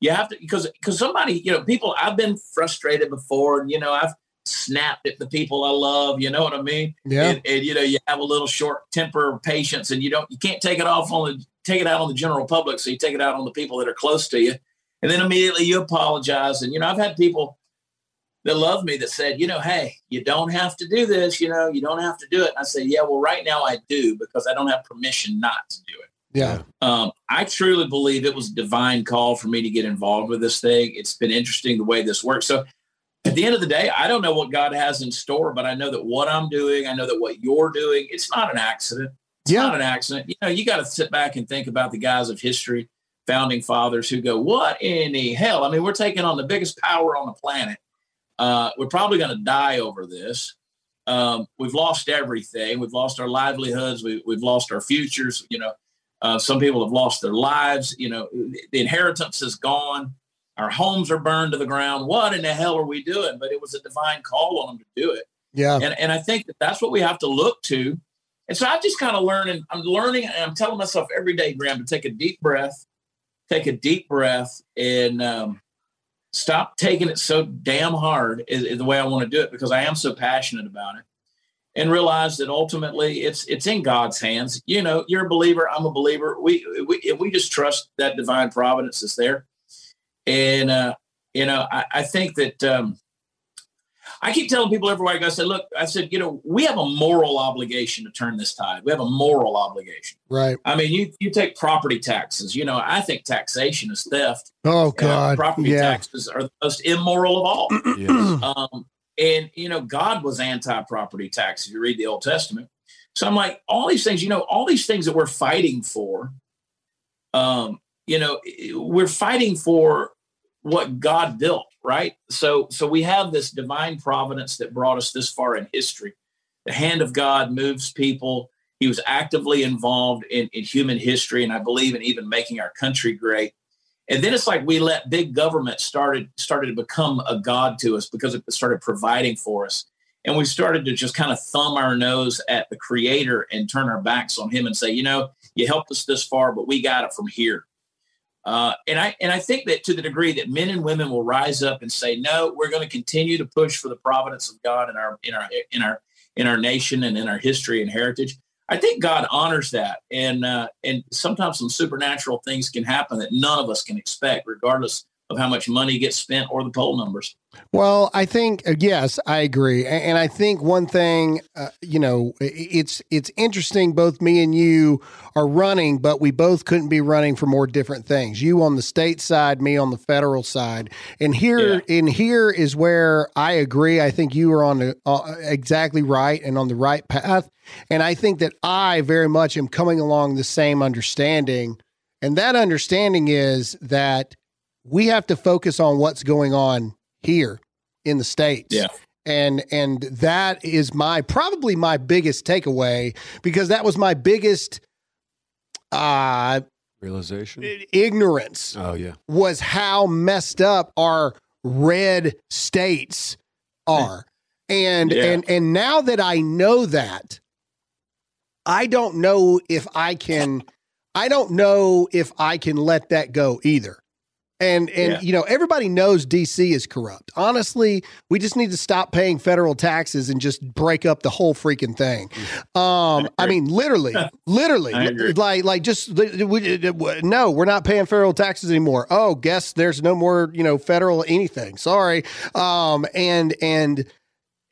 You have to because because somebody, you know, people. I've been frustrated before, and you know, I've snapped at the people I love. You know what I mean? Yeah. And, and, you know, you have a little short temper patience, and you don't, you can't take it off on the, take it out on the general public. So you take it out on the people that are close to you, and then immediately you apologize. And you know, I've had people that love me that said, you know, hey, you don't have to do this. You know, you don't have to do it. And I say, yeah, well, right now I do because I don't have permission not to do it. Yeah. Um, I truly believe it was a divine call for me to get involved with this thing. It's been interesting the way this works. So at the end of the day, I don't know what God has in store, but I know that what I'm doing, I know that what you're doing, it's not an accident. It's yeah. not an accident. You know, you got to sit back and think about the guys of history, founding fathers who go, what in the hell? I mean, we're taking on the biggest power on the planet. Uh, we're probably going to die over this. Um, we've lost everything. We've lost our livelihoods. We, have lost our futures. You know, uh, some people have lost their lives. You know, the inheritance is gone. Our homes are burned to the ground. What in the hell are we doing? But it was a divine call on them to do it. Yeah. And, and I think that that's what we have to look to. And so I'm just kind of learning. I'm learning and I'm telling myself every day, Graham, to take a deep breath, take a deep breath and um, stop taking it so damn hard is, is the way I want to do it because I am so passionate about it and realize that ultimately it's it's in God's hands. You know, you're a believer, I'm a believer. We we we just trust that divine providence is there. And, uh, you know, I, I think that um, I keep telling people everywhere I go, I said, look, I said, you know, we have a moral obligation to turn this tide. We have a moral obligation. Right. I mean, you, you take property taxes, you know, I think taxation is theft. Oh, God. Uh, property yeah. taxes are the most immoral of all. yes. um, and, you know, God was anti property tax if you read the Old Testament. So I'm like, all these things, you know, all these things that we're fighting for, um, you know, we're fighting for what God built, right? So so we have this divine providence that brought us this far in history. The hand of God moves people. He was actively involved in, in human history, and I believe in even making our country great. And then it's like we let big government started started to become a god to us because it started providing for us. And we started to just kind of thumb our nose at the creator and turn our backs on him and say, you know, you helped us this far, but we got it from here. Uh, and I and I think that to the degree that men and women will rise up and say, no, we're going to continue to push for the providence of God in our in our in our in our nation and in our history and heritage. I think God honors that, and uh, and sometimes some supernatural things can happen that none of us can expect, regardless of how much money gets spent or the poll numbers. Well, I think uh, yes, I agree, and I think one thing, uh, you know, it's it's interesting. Both me and you are running, but we both couldn't be running for more different things. You on the state side, me on the federal side, and here, yeah. and here is where I agree. I think you are on the uh, exactly right and on the right path, and I think that I very much am coming along the same understanding, and that understanding is that we have to focus on what's going on here in the states. Yeah. And and that is my probably my biggest takeaway because that was my biggest uh realization ignorance. Oh yeah. Was how messed up our red states are. And yeah. and and now that I know that I don't know if I can I don't know if I can let that go either. And and yeah. you know everybody knows DC is corrupt. Honestly, we just need to stop paying federal taxes and just break up the whole freaking thing. Um, I, I mean, literally, literally, like like just we, no, we're not paying federal taxes anymore. Oh, guess there's no more you know federal anything. Sorry. Um, and and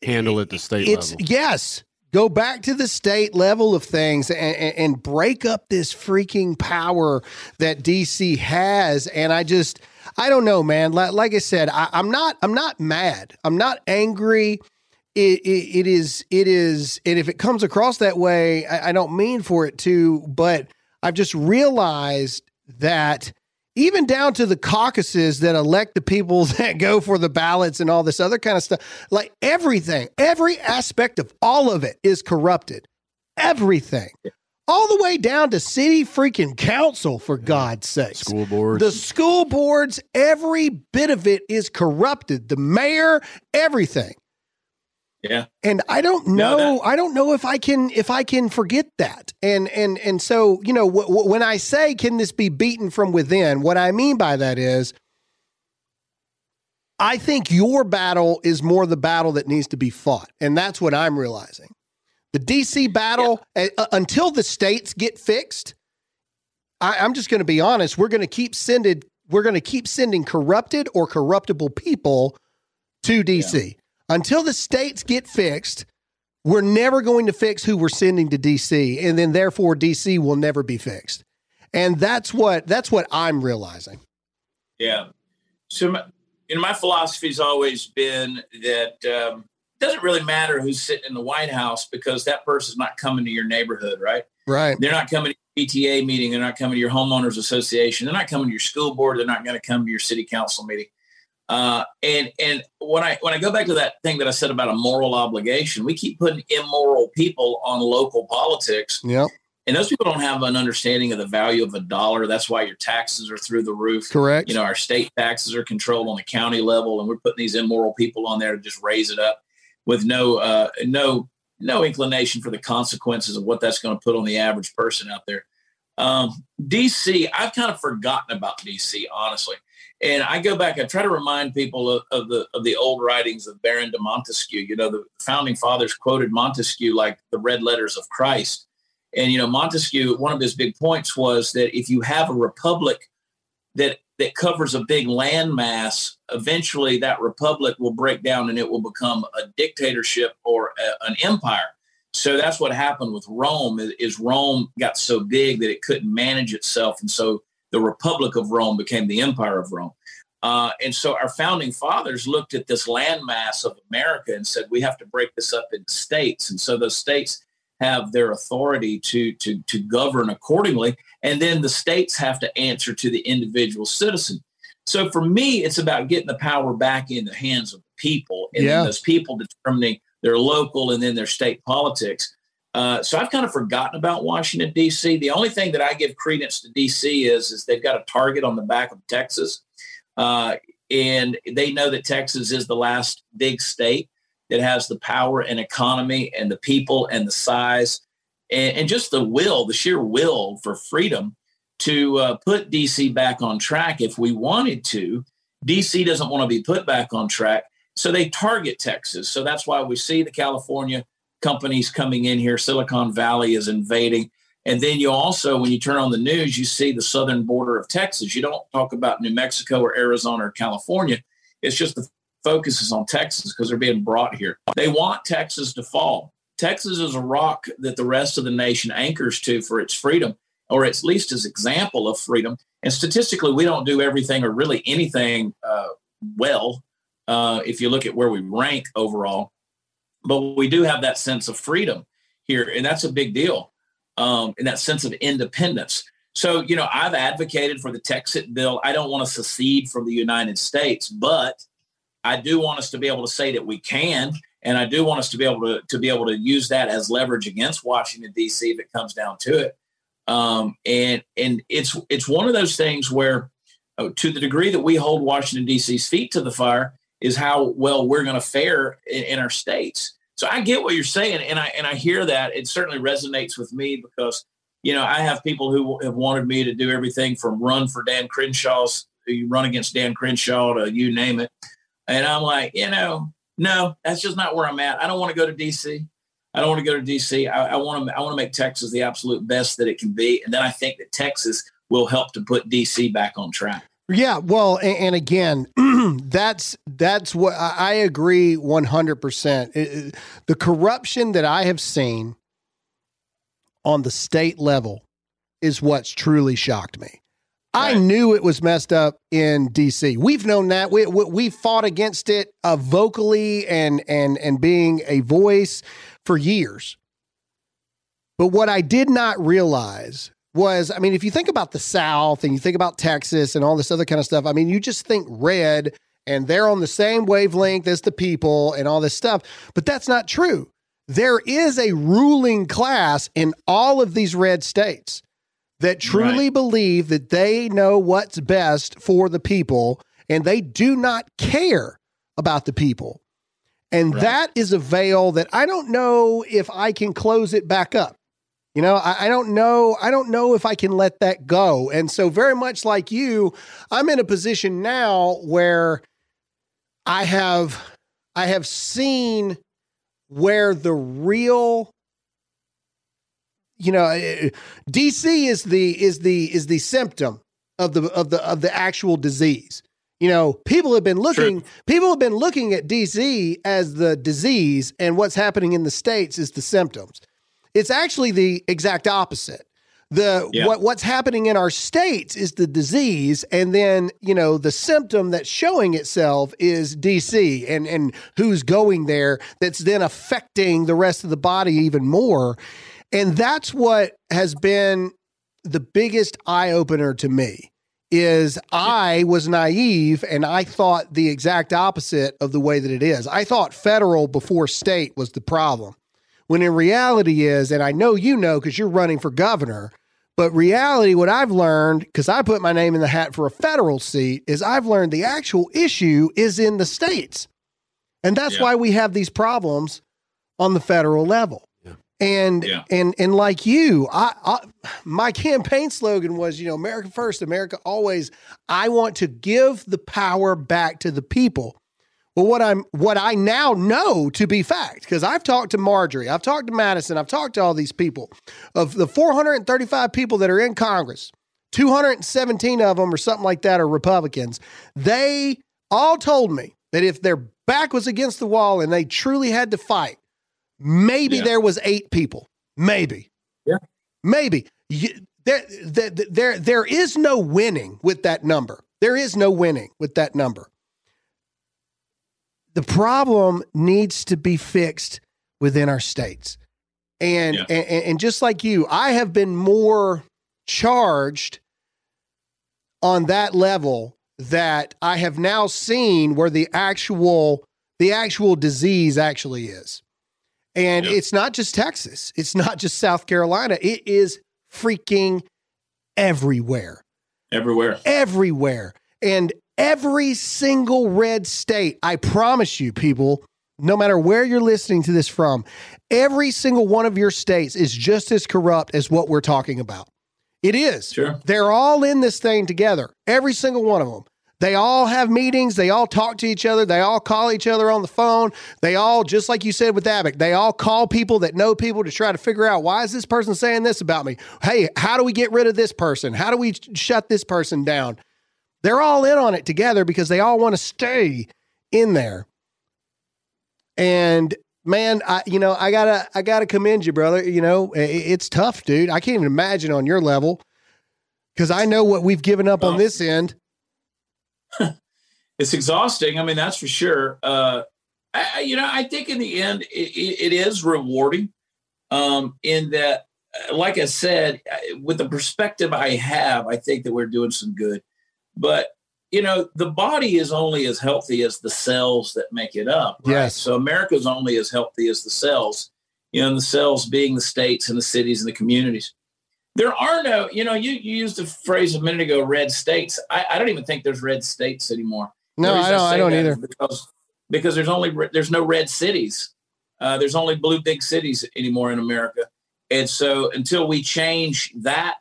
handle it the state it's, level. Yes, go back to the state level of things and, and, and, break up this freaking power that DC has. And I just, I don't know, man. Like, I said, I, am not, I'm not mad. I'm not angry. It, it, it is, it is, and if it comes across that way, I, I don't mean for it to, but I've just realized that even down to the caucuses that elect the people that go for the ballots and all this other kind of stuff. Like everything, every aspect of all of it is corrupted. Everything. All the way down to city freaking council, for God's sake. School boards. The school boards, every bit of it is corrupted. The mayor, everything. Yeah. And I don't know, no, I don't know if I can if I can forget that. And and and so, you know, w- w- when I say can this be beaten from within, what I mean by that is I think your battle is more the battle that needs to be fought. And that's what I'm realizing. The DC battle yeah. uh, until the states get fixed, I, I'm just going to be honest, we're going to keep sending we're going to keep sending corrupted or corruptible people to DC. Yeah until the states get fixed, we're never going to fix who we're sending to DC, and then therefore DC will never be fixed. And that's what that's what I'm realizing. Yeah. So, my, you know, my philosophy has always been that um, it doesn't really matter who's sitting in the White House because that person's not coming to your neighborhood, right? Right. They're not coming to your PTA meeting. They're not coming to your homeowners association. They're not coming to your school board. They're not going to come to your city council meeting. Uh, and and when I when I go back to that thing that I said about a moral obligation, we keep putting immoral people on local politics. Yep. And those people don't have an understanding of the value of a dollar. That's why your taxes are through the roof. Correct. You know, our state taxes are controlled on the county level, and we're putting these immoral people on there to just raise it up with no uh, no no inclination for the consequences of what that's going to put on the average person out there. Um, DC, I've kind of forgotten about DC, honestly. And I go back, I try to remind people of, of, the of the old writings of Baron de Montesquieu. You know, the founding fathers quoted Montesquieu like the red letters of Christ. And you know, Montesquieu, one of his big points was that if you have a republic that that covers a big landmass, eventually that republic will break down and it will become a dictatorship or a, an empire. So that's what happened with Rome. Is Rome got so big that it couldn't manage itself, and so the Republic of Rome became the Empire of Rome. Uh, and so our founding fathers looked at this landmass of America and said, we have to break this up into states. And so those states have their authority to, to, to govern accordingly. And then the states have to answer to the individual citizen. So for me, it's about getting the power back in the hands of the people and yeah. those people determining their local and then their state politics. Uh, so I've kind of forgotten about Washington D.C. The only thing that I give credence to D.C. is is they've got a target on the back of Texas, uh, and they know that Texas is the last big state that has the power and economy and the people and the size and, and just the will, the sheer will for freedom to uh, put DC back on track if we wanted to. DC doesn't want to be put back on track. So they target Texas. So that's why we see the California companies coming in here. Silicon Valley is invading. And then you also, when you turn on the news, you see the southern border of Texas. You don't talk about New Mexico or Arizona or California. It's just the focus is on Texas because they're being brought here. They want Texas to fall. Texas is a rock that the rest of the nation anchors to for its freedom, or at least as example of freedom. And statistically, we don't do everything or really anything uh, well uh, if you look at where we rank overall. But we do have that sense of freedom here, and that's a big deal. Um, and that sense of independence. So, you know, I've advocated for the Texit bill. I don't want to secede from the United States, but I do want us to be able to say that we can, and I do want us to be able to to be able to use that as leverage against Washington D.C. if it comes down to it. Um, and and it's it's one of those things where, uh, to the degree that we hold Washington D.C.'s feet to the fire, is how well we're going to fare in, in our states. So I get what you're saying, and I and I hear that. It certainly resonates with me because you know I have people who have wanted me to do everything from run for Dan Crenshaw's, you run against Dan Crenshaw to you name it, and I'm like, you know, no, that's just not where I'm at. I don't want to go to DC. I don't want to go to DC. I, want to I want to make Texas the absolute best that it can be, and then I think that Texas will help to put DC back on track. Yeah, well, and, and again, that's that's what I agree one hundred percent. The corruption that I have seen on the state level is what's truly shocked me. Right. I knew it was messed up in DC. We've known that. We we, we fought against it uh, vocally and and and being a voice for years. But what I did not realize was I mean, if you think about the South and you think about Texas and all this other kind of stuff, I mean, you just think red and they're on the same wavelength as the people and all this stuff. But that's not true. There is a ruling class in all of these red states that truly right. believe that they know what's best for the people and they do not care about the people. And right. that is a veil that I don't know if I can close it back up. You know, I, I, don't know. I don't know if I can let that go. And so, very much like you, I'm in a position now where I have, I have seen where the real, you know, eh, DC is the is the is the symptom of the of the of the actual disease. You know, people have been looking. True. People have been looking at DC as the disease, and what's happening in the states is the symptoms. It's actually the exact opposite. The yeah. what what's happening in our states is the disease, and then you know the symptom that's showing itself is DC, and and who's going there. That's then affecting the rest of the body even more, and that's what has been the biggest eye opener to me. Is I was naive and I thought the exact opposite of the way that it is. I thought federal before state was the problem when in reality is, and I know you know because you're running for governor, but reality, what I've learned, because I put my name in the hat for a federal seat, is I've learned the actual issue is in the states. And that's yeah. why we have these problems on the federal level. Yeah. And yeah. and and like you, I, I my campaign slogan was, you know, America first, America always. I want to give the power back to the people. Well, what I'm what I now know to be fact, because I've talked to Marjorie, I've talked to Madison, I've talked to all these people. Of the 435 people that are in Congress, 217 of them or something like that are Republicans. They all told me that if their back was against the wall and they truly had to fight, maybe yeah. there was eight people. Maybe. Yeah. Maybe. You, there, there, there, there is no winning with that number. There is no winning with that number the problem needs to be fixed within our states. And, yeah. and and just like you, I have been more charged on that level that I have now seen where the actual the actual disease actually is. And yeah. it's not just Texas. It's not just South Carolina. It is freaking everywhere. Everywhere. Everywhere. And every single red state, I promise you, people, no matter where you're listening to this from, every single one of your states is just as corrupt as what we're talking about. It is. Sure. They're all in this thing together. Every single one of them. They all have meetings. They all talk to each other. They all call each other on the phone. They all, just like you said with Abbott, they all call people that know people to try to figure out why is this person saying this about me? Hey, how do we get rid of this person? How do we shut this person down? They're all in on it together because they all want to stay in there. And man, I you know I gotta I gotta commend you, brother. You know it, it's tough, dude. I can't even imagine on your level because I know what we've given up well, on this end. it's exhausting. I mean, that's for sure. Uh, I, you know, I think in the end, it, it is rewarding. Um, in that, uh, like I said, with the perspective I have, I think that we're doing some good. But you know, the body is only as healthy as the cells that make it up. Right? Yes. So America's only as healthy as the cells. You know, and the cells being the states and the cities and the communities. There are no, you know, you, you used the phrase a minute ago, red states. I, I don't even think there's red states anymore. No, I don't. I, I don't either. Because because there's only there's no red cities. Uh, there's only blue big cities anymore in America, and so until we change that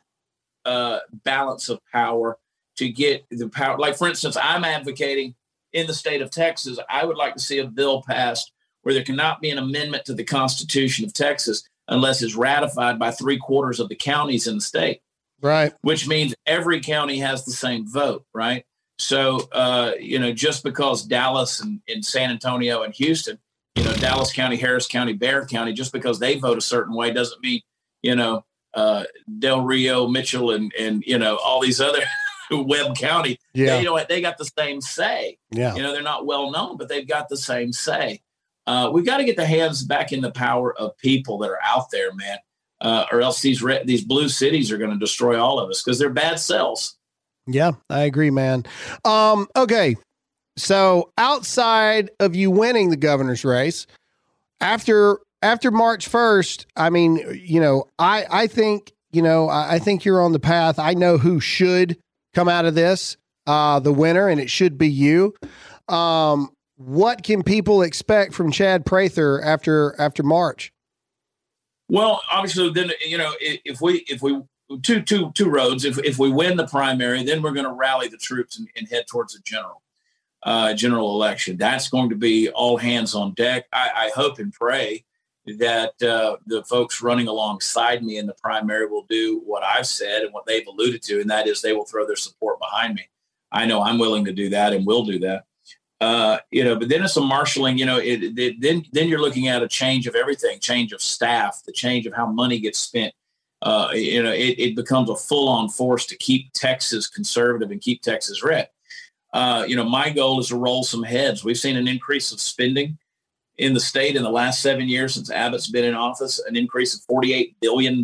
uh, balance of power to get the power, like for instance, I'm advocating in the state of Texas, I would like to see a bill passed where there cannot be an amendment to the Constitution of Texas unless it's ratified by three quarters of the counties in the state. Right. Which means every county has the same vote, right? So, uh, you know, just because Dallas and, and San Antonio and Houston, you know, Dallas County, Harris County, Bexar County, just because they vote a certain way doesn't mean, you know, uh, Del Rio, Mitchell, and, and, you know, all these other Webb County, yeah. They, you know what? They got the same say. Yeah. You know, they're not well known, but they've got the same say. Uh, we've got to get the hands back in the power of people that are out there, man, uh, or else these red, these blue cities are going to destroy all of us because they're bad cells. Yeah, I agree, man. Um, okay, so outside of you winning the governor's race, after after March first, I mean, you know, I I think you know I, I think you're on the path. I know who should come out of this, uh, the winner, and it should be you. Um, what can people expect from Chad Prather after after March? Well, obviously, then you know if we if we two two two roads. If if we win the primary, then we're going to rally the troops and, and head towards a general uh, general election. That's going to be all hands on deck. I, I hope and pray that uh, the folks running alongside me in the primary will do what I've said and what they've alluded to, and that is they will throw their support behind me. I know I'm willing to do that and will do that. Uh, you know, but then it's a marshaling. You know, it, it, then then you're looking at a change of everything, change of staff, the change of how money gets spent. Uh, you know, it, it becomes a full-on force to keep Texas conservative and keep Texas red. Uh, you know, my goal is to roll some heads. We've seen an increase of spending in the state in the last seven years since Abbott's been in office, an increase of $48 billion.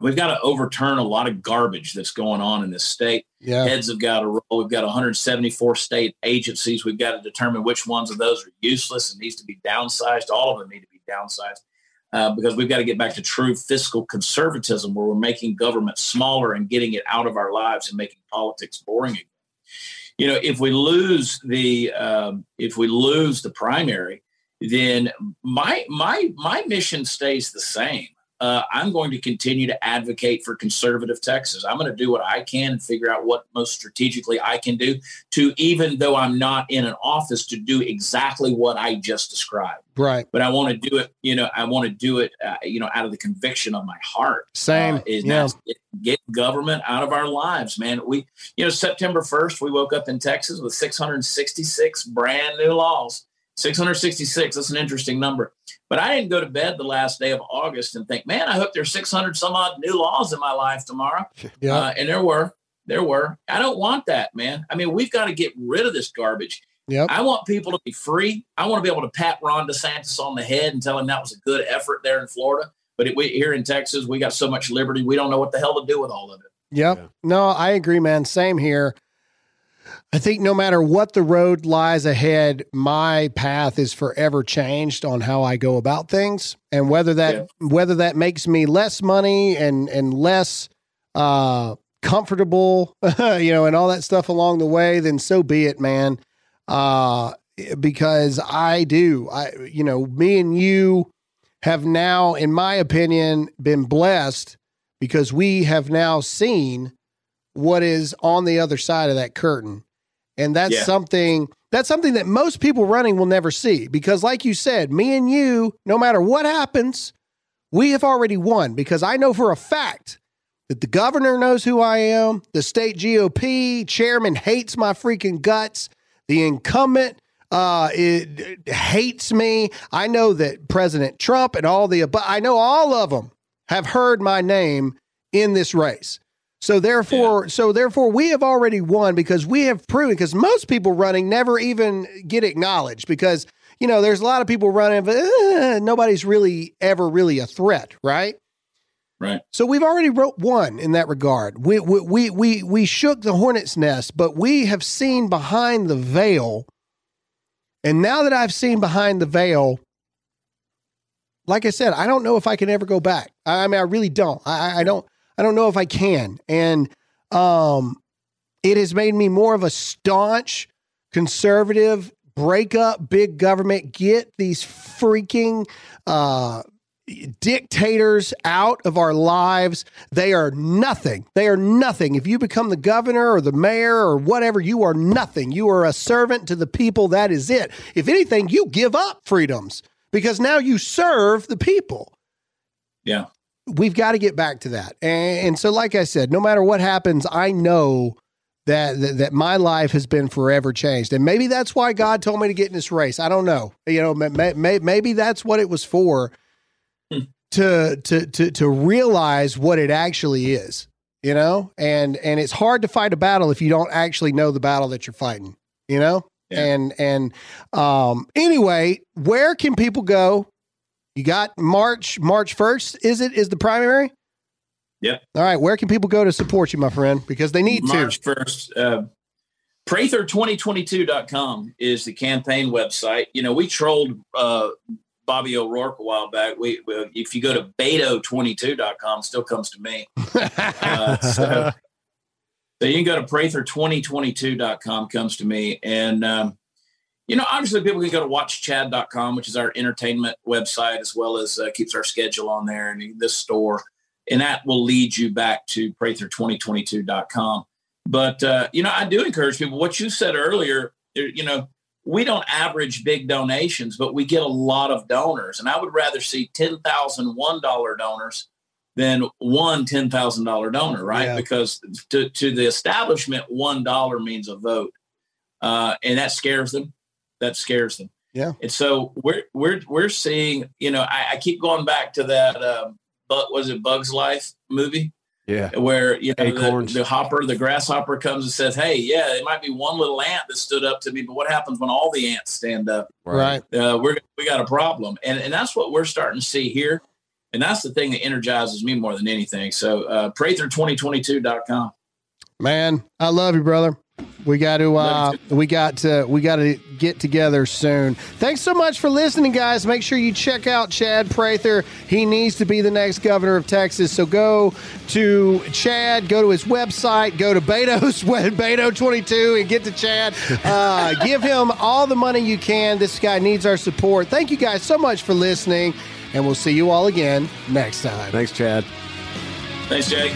We've got to overturn a lot of garbage that's going on in this state. Yeah. Heads have got to roll. We've got 174 state agencies. We've got to determine which ones of those are useless and needs to be downsized. All of them need to be downsized uh, because we've got to get back to true fiscal conservatism where we're making government smaller and getting it out of our lives and making politics boring again. You know, if we lose the um, if we lose the primary, then my my my mission stays the same. Uh, I'm going to continue to advocate for conservative Texas. I'm going to do what I can and figure out what most strategically I can do to, even though I'm not in an office, to do exactly what I just described. Right. But I want to do it. You know, I want to do it. Uh, you know, out of the conviction of my heart. Same. Uh, is yeah. Get government out of our lives, man. We, you know, September 1st, we woke up in Texas with 666 brand new laws 666. That's an interesting number. But I didn't go to bed the last day of August and think, man, I hope there's 600 some odd new laws in my life tomorrow. Yeah. Uh, and there were. There were. I don't want that, man. I mean, we've got to get rid of this garbage. Yep. I want people to be free. I want to be able to pat Ron DeSantis on the head and tell him that was a good effort there in Florida. But it, we, here in Texas, we got so much liberty, we don't know what the hell to do with all of it. Yep. Yeah. No, I agree, man. Same here. I think no matter what the road lies ahead, my path is forever changed on how I go about things, and whether that yeah. whether that makes me less money and and less uh, comfortable, you know, and all that stuff along the way, then so be it, man. Uh, because I do, I you know, me and you have now, in my opinion, been blessed because we have now seen what is on the other side of that curtain. And that's yeah. something that's something that most people running will never see because like you said, me and you, no matter what happens, we have already won because I know for a fact that the governor knows who I am, the state GOP chairman hates my freaking guts, the incumbent uh, it, it hates me. I know that President Trump and all the, but I know all of them have heard my name in this race. So therefore, yeah. so therefore, we have already won because we have proven. Because most people running never even get acknowledged because you know there's a lot of people running, but uh, nobody's really ever really a threat, right? Right. So we've already wrote one in that regard. We we we we, we shook the hornet's nest, but we have seen behind the veil and now that I've seen behind the veil, like I said, I don't know if I can ever go back. I, mean, I really don't. I, I don't. I don't know if I can. And um, it has made me more of a staunch conservative. Break up big government. Get these freaking uh, dictators out of our lives. They are nothing. They are nothing. If you become the governor or the mayor or whatever, you are nothing. You are a servant to the people. That is it. If anything, you give up freedoms because now you serve the people. Yeah. We've got to get back to that. And, and so, like I said, no matter what happens, I know that, that, that my life has been forever changed. And maybe that's why God told me to get in this race. I don't know. You know, may, may, maybe that's what it was for to to to to realize what it actually is you know and and it's hard to fight a battle if you don't actually know the battle that you're fighting you know yeah. and and um anyway where can people go you got march march 1st is it is the primary yep all right where can people go to support you my friend because they need march to march 1st uh Prather2022.com is the campaign website. You know, we trolled uh, Bobby O'Rourke a while back. We, we if you go to Beto22.com, still comes to me. uh, so, so, you can go to Prather2022.com, comes to me. And, um, you know, obviously people can go to watchchad.com, which is our entertainment website, as well as uh, keeps our schedule on there and this store. And that will lead you back to Prather2022.com. But, uh, you know, I do encourage people, what you said earlier, you know, we don't average big donations, but we get a lot of donors. And I would rather see $10,001 donors than one $10,000 donor, right? Yeah. Because to, to the establishment, $1 means a vote. Uh, and that scares them. That scares them. Yeah. And so we're, we're, we're seeing, you know, I, I keep going back to that, uh, but was it Bugs Life movie? Yeah. Where, you know, the, the, hopper, the grasshopper comes and says, Hey, yeah, it might be one little ant that stood up to me, but what happens when all the ants stand up? Right. Uh, we're, we got a problem. And, and that's what we're starting to see here. And that's the thing that energizes me more than anything. So, uh, Prather2022.com. Man, I love you, brother. We got to uh, we got to we got to get together soon. Thanks so much for listening, guys. Make sure you check out Chad Prather. He needs to be the next governor of Texas. So go to Chad, go to his website, go to Beto's Beto twenty two, and get to Chad. Uh, give him all the money you can. This guy needs our support. Thank you guys so much for listening, and we'll see you all again next time. Thanks, Chad. Thanks, Jake.